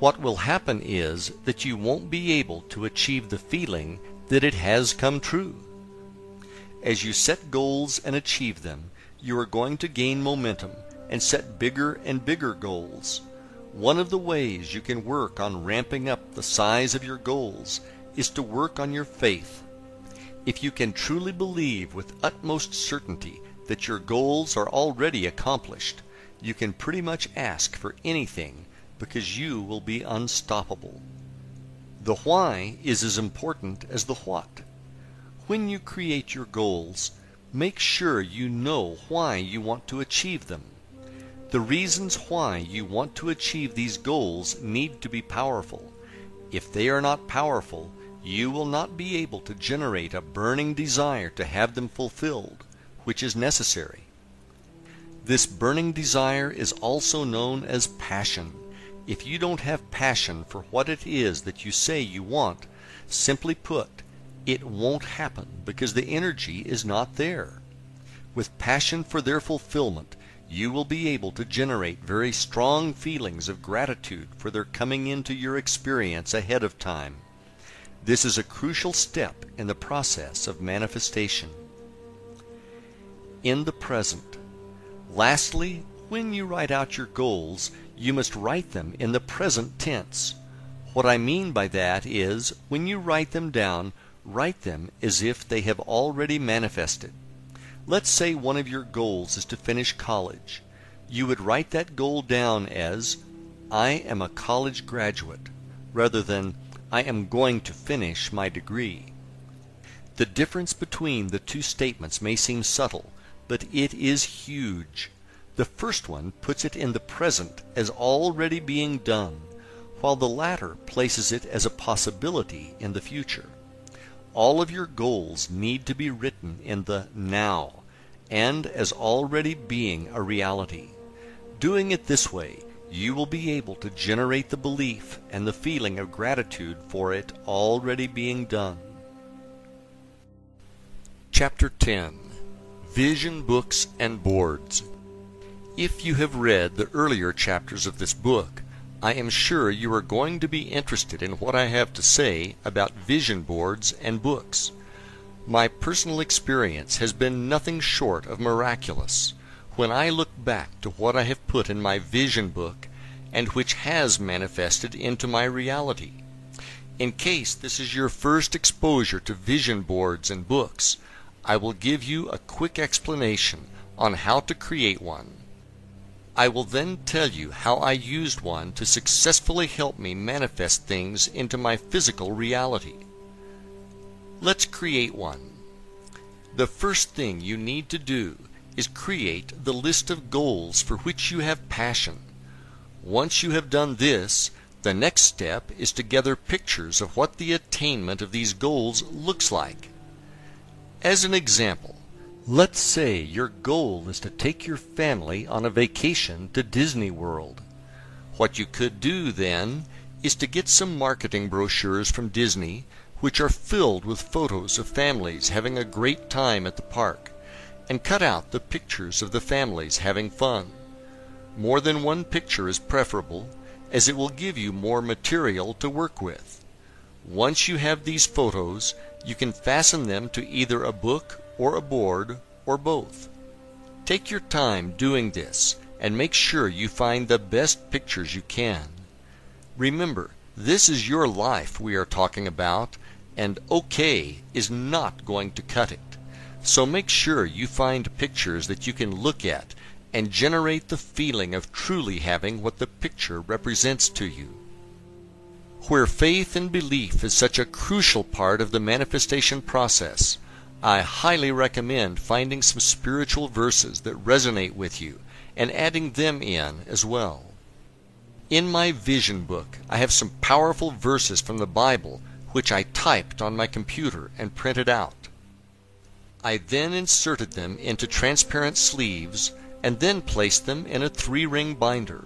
What will happen is that you won't be able to achieve the feeling that it has come true. As you set goals and achieve them, you are going to gain momentum and set bigger and bigger goals. One of the ways you can work on ramping up the size of your goals is to work on your faith. If you can truly believe with utmost certainty that your goals are already accomplished, you can pretty much ask for anything because you will be unstoppable. The why is as important as the what. When you create your goals, make sure you know why you want to achieve them. The reasons why you want to achieve these goals need to be powerful. If they are not powerful, you will not be able to generate a burning desire to have them fulfilled, which is necessary. This burning desire is also known as passion. If you don't have passion for what it is that you say you want, simply put, it won't happen because the energy is not there. With passion for their fulfillment, you will be able to generate very strong feelings of gratitude for their coming into your experience ahead of time. This is a crucial step in the process of manifestation. In the present, Lastly, when you write out your goals, you must write them in the present tense. What I mean by that is, when you write them down, write them as if they have already manifested. Let's say one of your goals is to finish college. You would write that goal down as, I am a college graduate, rather than, I am going to finish my degree. The difference between the two statements may seem subtle, but it is huge. The first one puts it in the present as already being done, while the latter places it as a possibility in the future. All of your goals need to be written in the now and as already being a reality. Doing it this way, you will be able to generate the belief and the feeling of gratitude for it already being done. Chapter 10 Vision Books and Boards. If you have read the earlier chapters of this book, I am sure you are going to be interested in what I have to say about vision boards and books. My personal experience has been nothing short of miraculous when I look back to what I have put in my vision book and which has manifested into my reality. In case this is your first exposure to vision boards and books, I will give you a quick explanation on how to create one. I will then tell you how I used one to successfully help me manifest things into my physical reality. Let's create one. The first thing you need to do is create the list of goals for which you have passion. Once you have done this, the next step is to gather pictures of what the attainment of these goals looks like. As an example, let's say your goal is to take your family on a vacation to Disney World. What you could do then is to get some marketing brochures from Disney which are filled with photos of families having a great time at the park and cut out the pictures of the families having fun. More than one picture is preferable, as it will give you more material to work with. Once you have these photos, you can fasten them to either a book or a board or both. Take your time doing this and make sure you find the best pictures you can. Remember, this is your life we are talking about, and OK is not going to cut it. So make sure you find pictures that you can look at and generate the feeling of truly having what the picture represents to you. Where faith and belief is such a crucial part of the manifestation process, I highly recommend finding some spiritual verses that resonate with you and adding them in as well. In my vision book, I have some powerful verses from the Bible which I typed on my computer and printed out. I then inserted them into transparent sleeves and then placed them in a three-ring binder.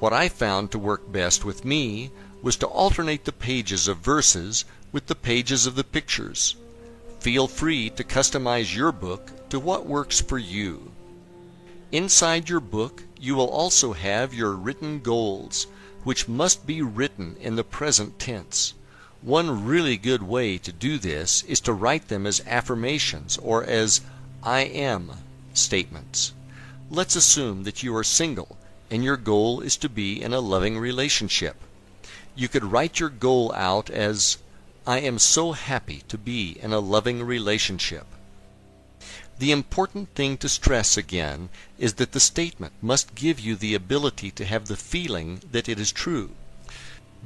What I found to work best with me was to alternate the pages of verses with the pages of the pictures. Feel free to customize your book to what works for you. Inside your book, you will also have your written goals, which must be written in the present tense. One really good way to do this is to write them as affirmations or as I am statements. Let's assume that you are single and your goal is to be in a loving relationship. You could write your goal out as I am so happy to be in a loving relationship. The important thing to stress again is that the statement must give you the ability to have the feeling that it is true.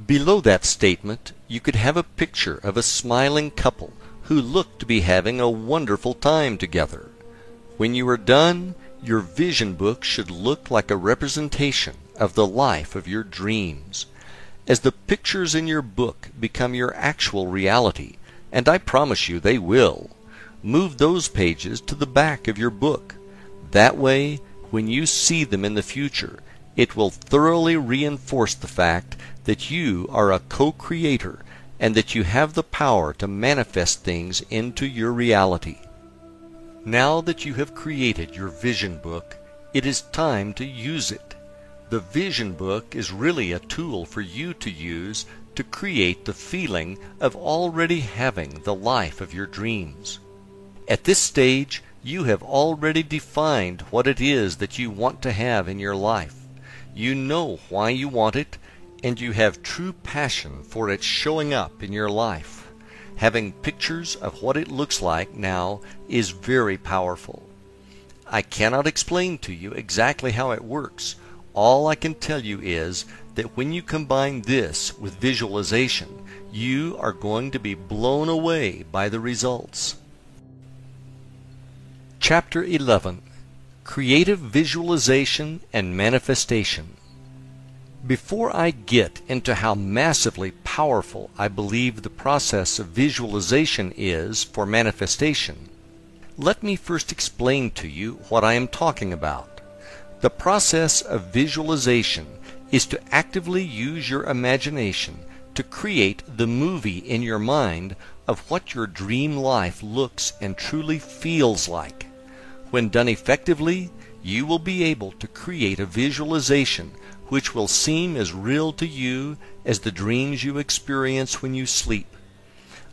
Below that statement you could have a picture of a smiling couple who look to be having a wonderful time together. When you are done, your vision book should look like a representation of the life of your dreams. As the pictures in your book become your actual reality, and I promise you they will, move those pages to the back of your book. That way, when you see them in the future, it will thoroughly reinforce the fact that you are a co-creator and that you have the power to manifest things into your reality. Now that you have created your vision book, it is time to use it. The vision book is really a tool for you to use to create the feeling of already having the life of your dreams. At this stage, you have already defined what it is that you want to have in your life. You know why you want it, and you have true passion for its showing up in your life. Having pictures of what it looks like now is very powerful. I cannot explain to you exactly how it works. All I can tell you is that when you combine this with visualization, you are going to be blown away by the results. Chapter 11 Creative Visualization and Manifestation. Before I get into how massively powerful I believe the process of visualization is for manifestation, let me first explain to you what I am talking about. The process of visualization is to actively use your imagination to create the movie in your mind of what your dream life looks and truly feels like. When done effectively, you will be able to create a visualization which will seem as real to you as the dreams you experience when you sleep.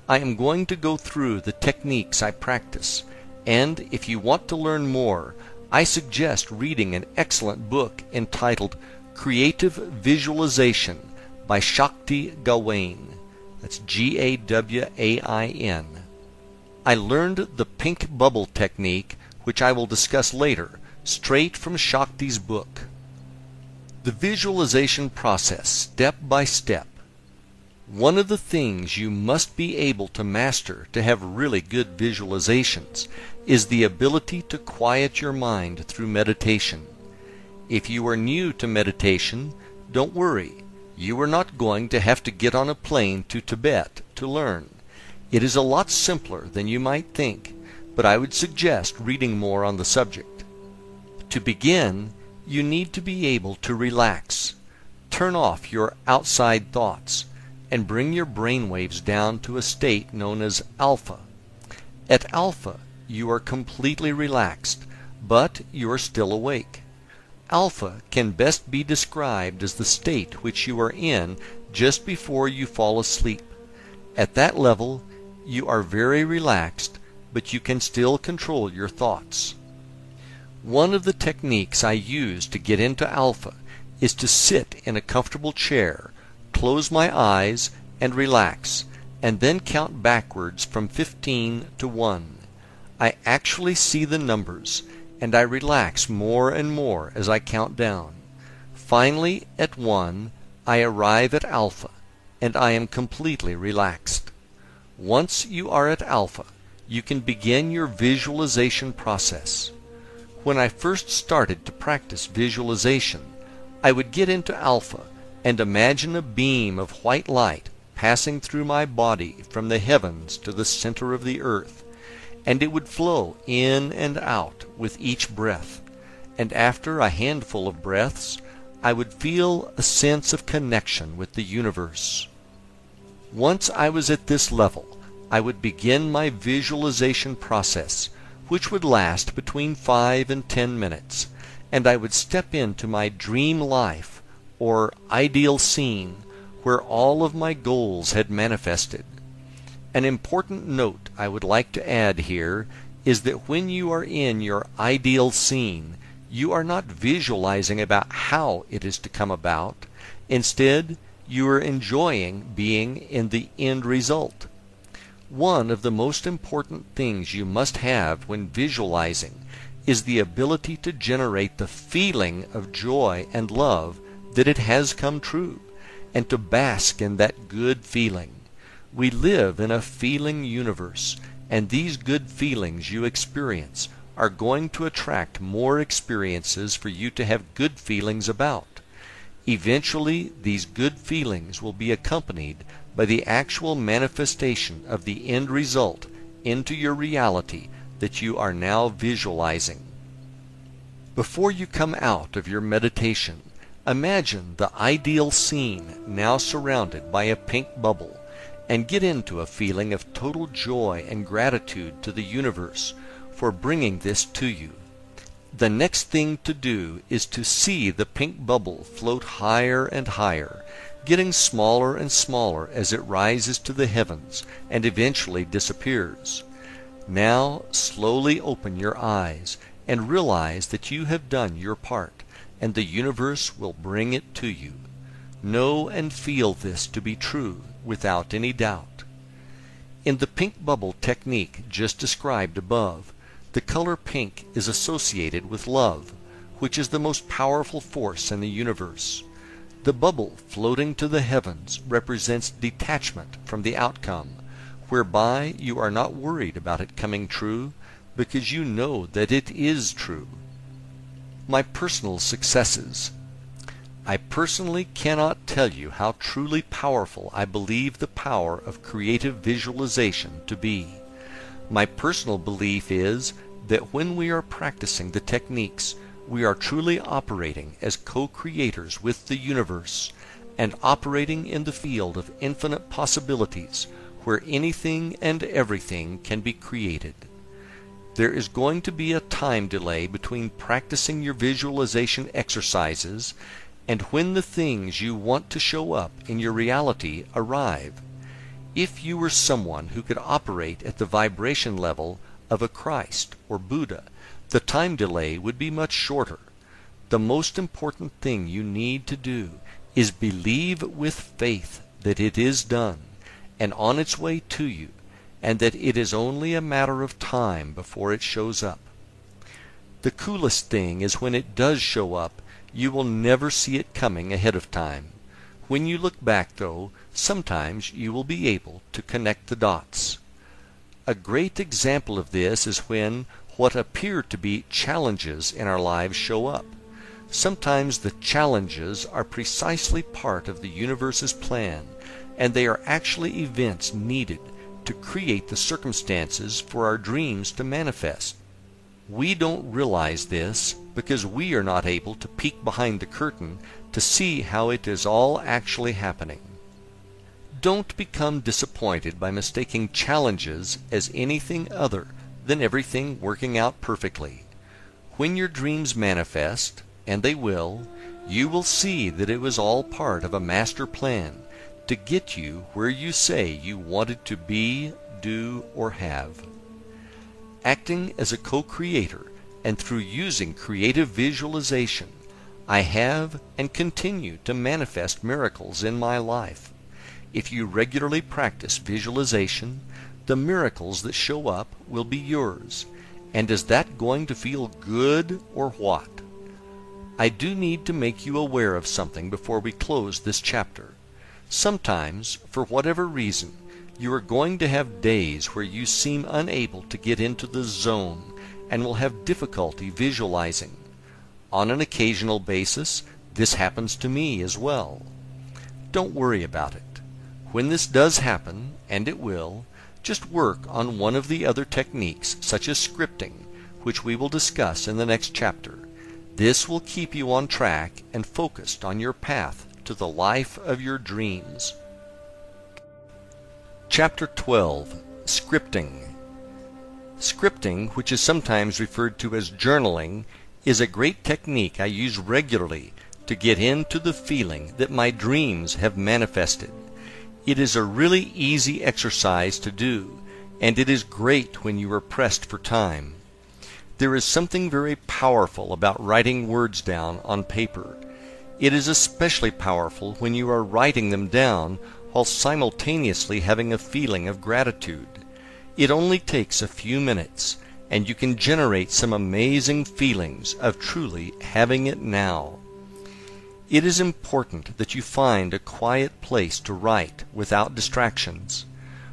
I am going to go through the techniques I practice, and if you want to learn more, I suggest reading an excellent book entitled Creative Visualization by Shakti Gawain. That's G A W A I N. I learned the pink bubble technique, which I will discuss later, straight from Shakti's book. The visualization process, step by step. One of the things you must be able to master to have really good visualizations is the ability to quiet your mind through meditation. If you are new to meditation, don't worry. You are not going to have to get on a plane to Tibet to learn. It is a lot simpler than you might think, but I would suggest reading more on the subject. To begin, you need to be able to relax. Turn off your outside thoughts and bring your brain waves down to a state known as alpha. At alpha, you are completely relaxed, but you are still awake. Alpha can best be described as the state which you are in just before you fall asleep. At that level, you are very relaxed, but you can still control your thoughts. One of the techniques I use to get into alpha is to sit in a comfortable chair, close my eyes, and relax, and then count backwards from 15 to 1. I actually see the numbers, and I relax more and more as I count down. Finally, at 1, I arrive at alpha, and I am completely relaxed. Once you are at alpha, you can begin your visualization process. When I first started to practice visualization, I would get into alpha and imagine a beam of white light passing through my body from the heavens to the center of the earth, and it would flow in and out with each breath. And after a handful of breaths, I would feel a sense of connection with the universe. Once I was at this level, I would begin my visualization process, which would last between five and ten minutes, and I would step into my dream life, or ideal scene, where all of my goals had manifested. An important note I would like to add here is that when you are in your ideal scene, you are not visualizing about how it is to come about. Instead, you are enjoying being in the end result. One of the most important things you must have when visualizing is the ability to generate the feeling of joy and love that it has come true, and to bask in that good feeling. We live in a feeling universe, and these good feelings you experience are going to attract more experiences for you to have good feelings about. Eventually, these good feelings will be accompanied by the actual manifestation of the end result into your reality that you are now visualizing. Before you come out of your meditation, imagine the ideal scene now surrounded by a pink bubble and get into a feeling of total joy and gratitude to the universe for bringing this to you. The next thing to do is to see the pink bubble float higher and higher, getting smaller and smaller as it rises to the heavens and eventually disappears. Now slowly open your eyes and realize that you have done your part, and the universe will bring it to you. Know and feel this to be true without any doubt. In the pink bubble technique just described above, the color pink is associated with love, which is the most powerful force in the universe. The bubble floating to the heavens represents detachment from the outcome, whereby you are not worried about it coming true because you know that it is true. My personal successes. I personally cannot tell you how truly powerful I believe the power of creative visualization to be. My personal belief is that when we are practicing the techniques, we are truly operating as co-creators with the universe and operating in the field of infinite possibilities where anything and everything can be created. There is going to be a time delay between practicing your visualization exercises and when the things you want to show up in your reality arrive. If you were someone who could operate at the vibration level of a Christ or Buddha, the time delay would be much shorter. The most important thing you need to do is believe with faith that it is done and on its way to you, and that it is only a matter of time before it shows up. The coolest thing is when it does show up, you will never see it coming ahead of time. When you look back, though, sometimes you will be able to connect the dots. A great example of this is when what appear to be challenges in our lives show up. Sometimes the challenges are precisely part of the universe's plan, and they are actually events needed to create the circumstances for our dreams to manifest. We don't realize this because we are not able to peek behind the curtain to see how it is all actually happening. Don't become disappointed by mistaking challenges as anything other than everything working out perfectly. When your dreams manifest, and they will, you will see that it was all part of a master plan to get you where you say you wanted to be, do, or have. Acting as a co-creator and through using creative visualization, I have and continue to manifest miracles in my life. If you regularly practice visualization, the miracles that show up will be yours. And is that going to feel good or what? I do need to make you aware of something before we close this chapter. Sometimes, for whatever reason, you are going to have days where you seem unable to get into the zone and will have difficulty visualizing. On an occasional basis, this happens to me as well. Don't worry about it. When this does happen, and it will, just work on one of the other techniques, such as scripting, which we will discuss in the next chapter. This will keep you on track and focused on your path to the life of your dreams. Chapter 12 Scripting Scripting, which is sometimes referred to as journaling, is a great technique I use regularly to get into the feeling that my dreams have manifested. It is a really easy exercise to do, and it is great when you are pressed for time. There is something very powerful about writing words down on paper. It is especially powerful when you are writing them down while simultaneously having a feeling of gratitude. It only takes a few minutes, and you can generate some amazing feelings of truly having it now. It is important that you find a quiet place to write without distractions.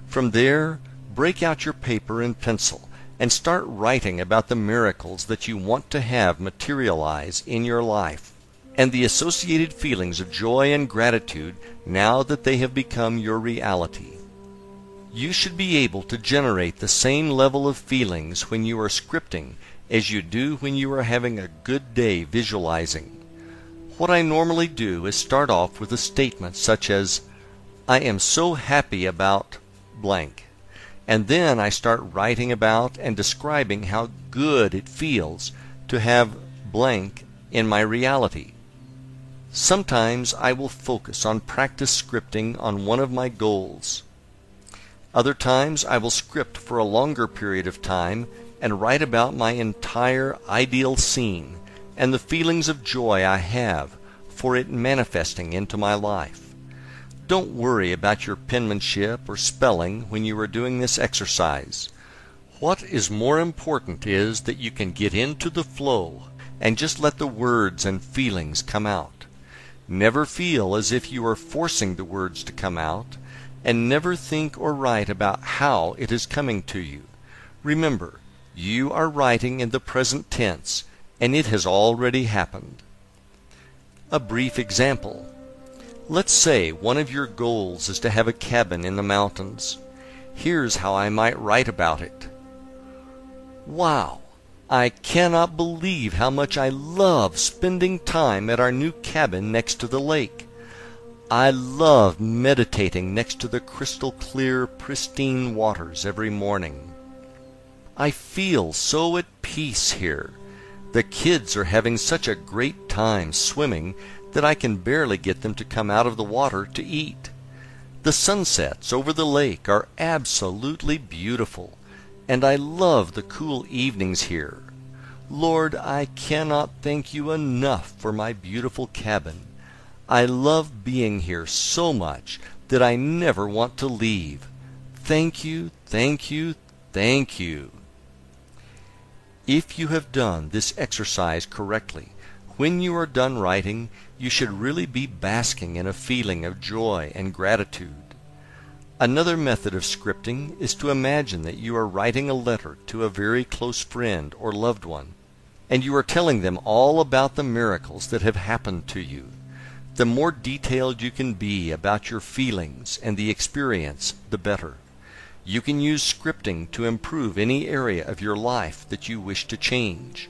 From there, break out your paper and pencil and start writing about the miracles that you want to have materialize in your life and the associated feelings of joy and gratitude now that they have become your reality. You should be able to generate the same level of feelings when you are scripting as you do when you are having a good day visualizing. What I normally do is start off with a statement such as, I am so happy about blank and then I start writing about and describing how good it feels to have blank in my reality. Sometimes I will focus on practice scripting on one of my goals. Other times I will script for a longer period of time and write about my entire ideal scene and the feelings of joy I have for it manifesting into my life. Don't worry about your penmanship or spelling when you are doing this exercise. What is more important is that you can get into the flow and just let the words and feelings come out. Never feel as if you are forcing the words to come out, and never think or write about how it is coming to you. Remember, you are writing in the present tense, and it has already happened. A brief example. Let's say one of your goals is to have a cabin in the mountains. Here's how I might write about it. Wow! I cannot believe how much I love spending time at our new cabin next to the lake. I love meditating next to the crystal clear, pristine waters every morning. I feel so at peace here. The kids are having such a great time swimming that I can barely get them to come out of the water to eat. The sunsets over the lake are absolutely beautiful, and I love the cool evenings here. Lord, I cannot thank you enough for my beautiful cabin. I love being here so much that I never want to leave. Thank you, thank you, thank you. If you have done this exercise correctly, when you are done writing, you should really be basking in a feeling of joy and gratitude. Another method of scripting is to imagine that you are writing a letter to a very close friend or loved one, and you are telling them all about the miracles that have happened to you. The more detailed you can be about your feelings and the experience, the better. You can use scripting to improve any area of your life that you wish to change.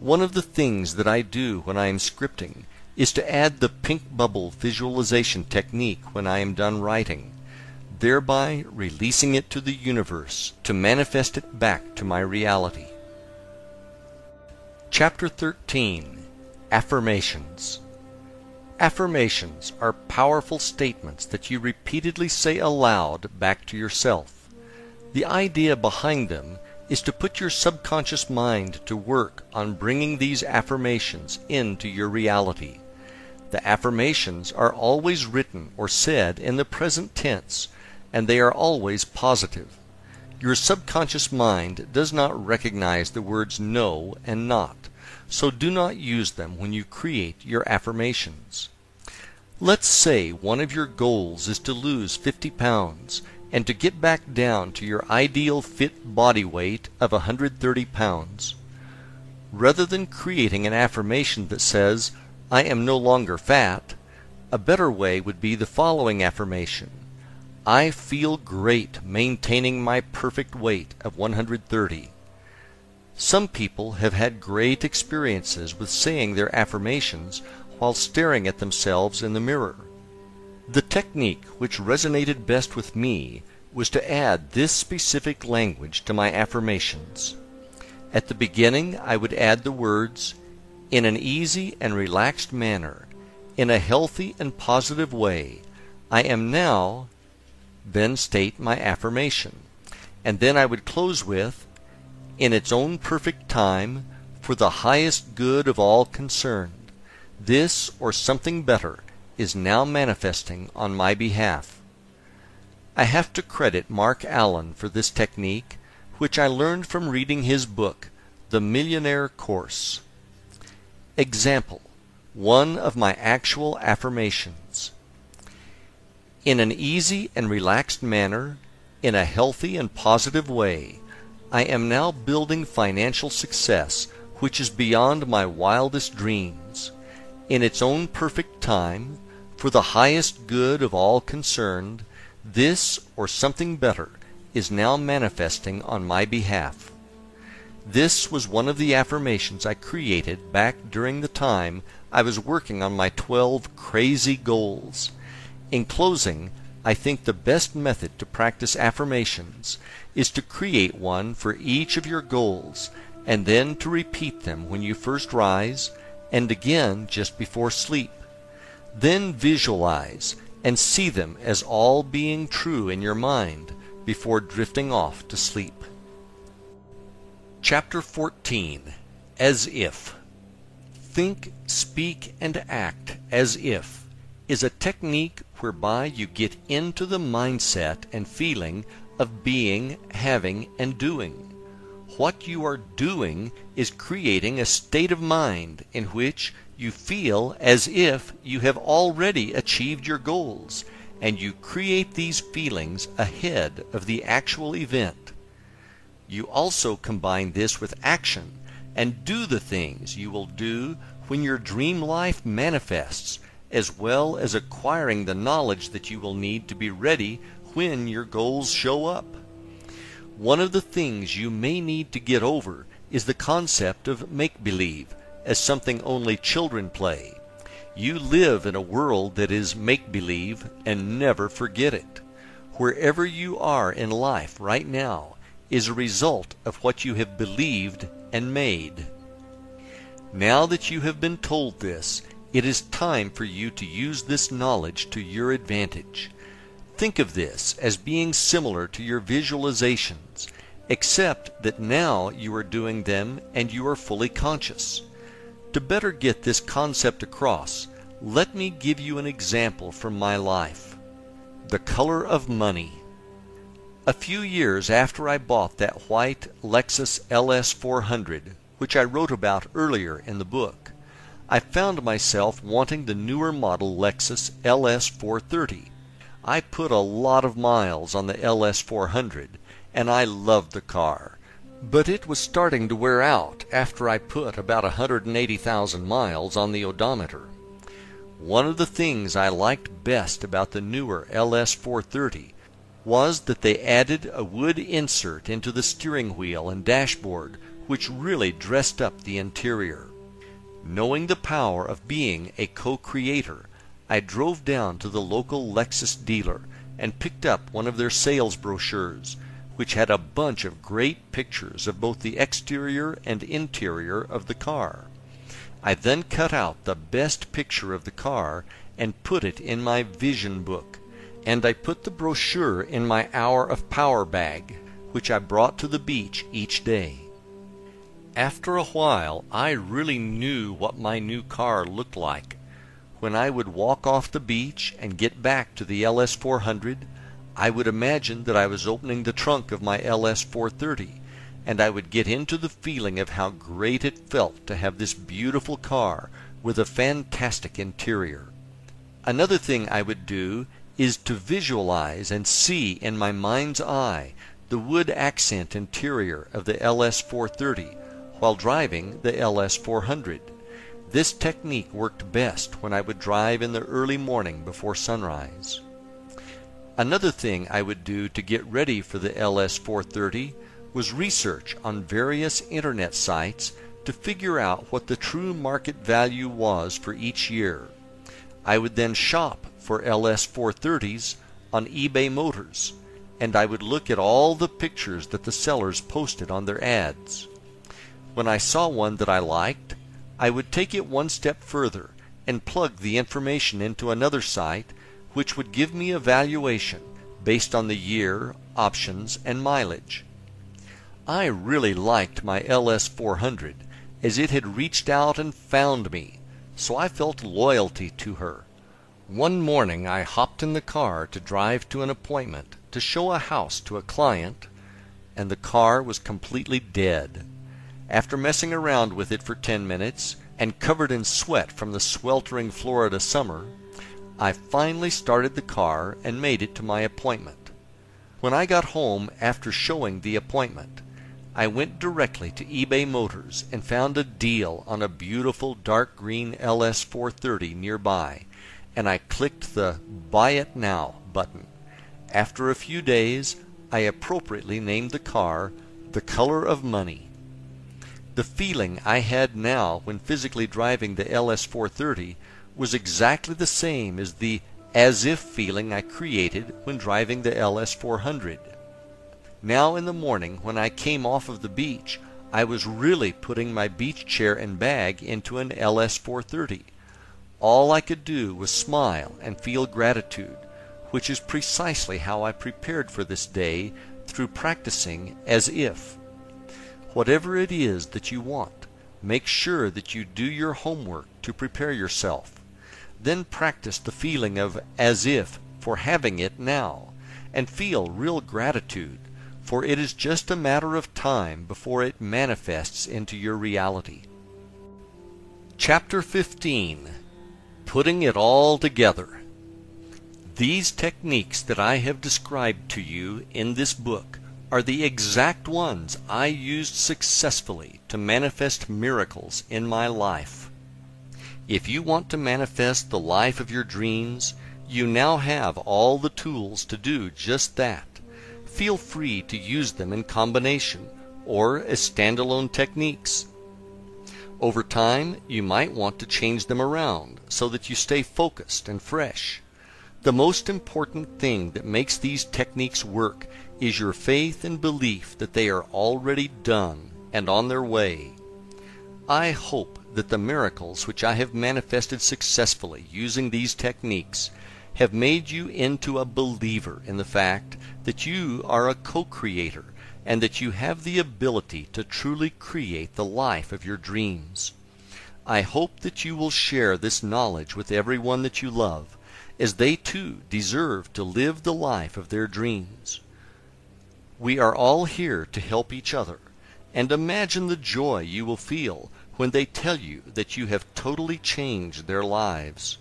One of the things that I do when I am scripting is to add the pink bubble visualization technique when I am done writing, thereby releasing it to the universe to manifest it back to my reality. Chapter 13 Affirmations Affirmations are powerful statements that you repeatedly say aloud back to yourself. The idea behind them is to put your subconscious mind to work on bringing these affirmations into your reality. The affirmations are always written or said in the present tense, and they are always positive. Your subconscious mind does not recognize the words no and not so do not use them when you create your affirmations. Let's say one of your goals is to lose 50 pounds and to get back down to your ideal fit body weight of 130 pounds. Rather than creating an affirmation that says, I am no longer fat, a better way would be the following affirmation I feel great maintaining my perfect weight of 130. Some people have had great experiences with saying their affirmations while staring at themselves in the mirror. The technique which resonated best with me was to add this specific language to my affirmations. At the beginning, I would add the words, in an easy and relaxed manner, in a healthy and positive way, I am now, then state my affirmation. And then I would close with, in its own perfect time, for the highest good of all concerned. This, or something better, is now manifesting on my behalf. I have to credit Marc Allen for this technique, which I learned from reading his book, The Millionaire Course. Example One of my actual affirmations. In an easy and relaxed manner, in a healthy and positive way, I am now building financial success which is beyond my wildest dreams. In its own perfect time, for the highest good of all concerned, this or something better is now manifesting on my behalf. This was one of the affirmations I created back during the time I was working on my 12 crazy goals. In closing, I think the best method to practice affirmations is to create one for each of your goals and then to repeat them when you first rise and again just before sleep. Then visualize and see them as all being true in your mind before drifting off to sleep. Chapter 14 As If Think, speak, and act as if is a technique whereby you get into the mindset and feeling of being, having, and doing. What you are doing is creating a state of mind in which you feel as if you have already achieved your goals, and you create these feelings ahead of the actual event. You also combine this with action and do the things you will do when your dream life manifests as well as acquiring the knowledge that you will need to be ready when your goals show up. One of the things you may need to get over is the concept of make believe as something only children play. You live in a world that is make believe and never forget it. Wherever you are in life right now is a result of what you have believed and made. Now that you have been told this, it is time for you to use this knowledge to your advantage. Think of this as being similar to your visualizations, except that now you are doing them and you are fully conscious. To better get this concept across, let me give you an example from my life. The color of money. A few years after I bought that white Lexus LS 400, which I wrote about earlier in the book, I found myself wanting the newer model Lexus LS 430. I put a lot of miles on the LS 400, and I loved the car, but it was starting to wear out after I put about 180,000 miles on the odometer. One of the things I liked best about the newer LS 430 was that they added a wood insert into the steering wheel and dashboard which really dressed up the interior. Knowing the power of being a co-creator, I drove down to the local Lexus dealer and picked up one of their sales brochures, which had a bunch of great pictures of both the exterior and interior of the car. I then cut out the best picture of the car and put it in my vision book and I put the brochure in my hour of power bag, which I brought to the beach each day. After a while I really knew what my new car looked like. When I would walk off the beach and get back to the LS 400, I would imagine that I was opening the trunk of my LS 430, and I would get into the feeling of how great it felt to have this beautiful car with a fantastic interior. Another thing I would do is to visualize and see in my mind's eye the wood accent interior of the LS 430 while driving the LS 400. This technique worked best when I would drive in the early morning before sunrise. Another thing I would do to get ready for the LS 430 was research on various internet sites to figure out what the true market value was for each year. I would then shop for LS 430s on eBay Motors, and I would look at all the pictures that the sellers posted on their ads. When I saw one that I liked, I would take it one step further and plug the information into another site which would give me a valuation based on the year, options, and mileage. I really liked my LS 400 as it had reached out and found me, so I felt loyalty to her. One morning I hopped in the car to drive to an appointment to show a house to a client, and the car was completely dead. After messing around with it for ten minutes, and covered in sweat from the sweltering Florida summer, I finally started the car and made it to my appointment. When I got home after showing the appointment, I went directly to eBay Motors and found a deal on a beautiful dark green LS 430 nearby and I clicked the Buy It Now button. After a few days, I appropriately named the car The Color of Money. The feeling I had now when physically driving the LS 430 was exactly the same as the as if feeling I created when driving the LS 400. Now in the morning when I came off of the beach, I was really putting my beach chair and bag into an LS 430. All I could do was smile and feel gratitude, which is precisely how I prepared for this day through practicing as if. Whatever it is that you want, make sure that you do your homework to prepare yourself. Then practice the feeling of as if for having it now, and feel real gratitude, for it is just a matter of time before it manifests into your reality. Chapter 15 putting it all together. These techniques that I have described to you in this book are the exact ones I used successfully to manifest miracles in my life. If you want to manifest the life of your dreams, you now have all the tools to do just that. Feel free to use them in combination or as standalone techniques. Over time, you might want to change them around so that you stay focused and fresh. The most important thing that makes these techniques work is your faith and belief that they are already done and on their way. I hope that the miracles which I have manifested successfully using these techniques have made you into a believer in the fact that you are a co-creator and that you have the ability to truly create the life of your dreams. I hope that you will share this knowledge with everyone that you love, as they too deserve to live the life of their dreams. We are all here to help each other, and imagine the joy you will feel when they tell you that you have totally changed their lives.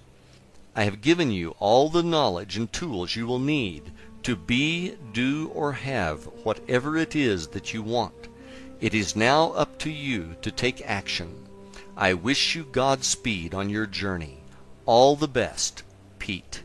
I have given you all the knowledge and tools you will need to be, do, or have whatever it is that you want. It is now up to you to take action. I wish you Godspeed on your journey. All the best, Pete.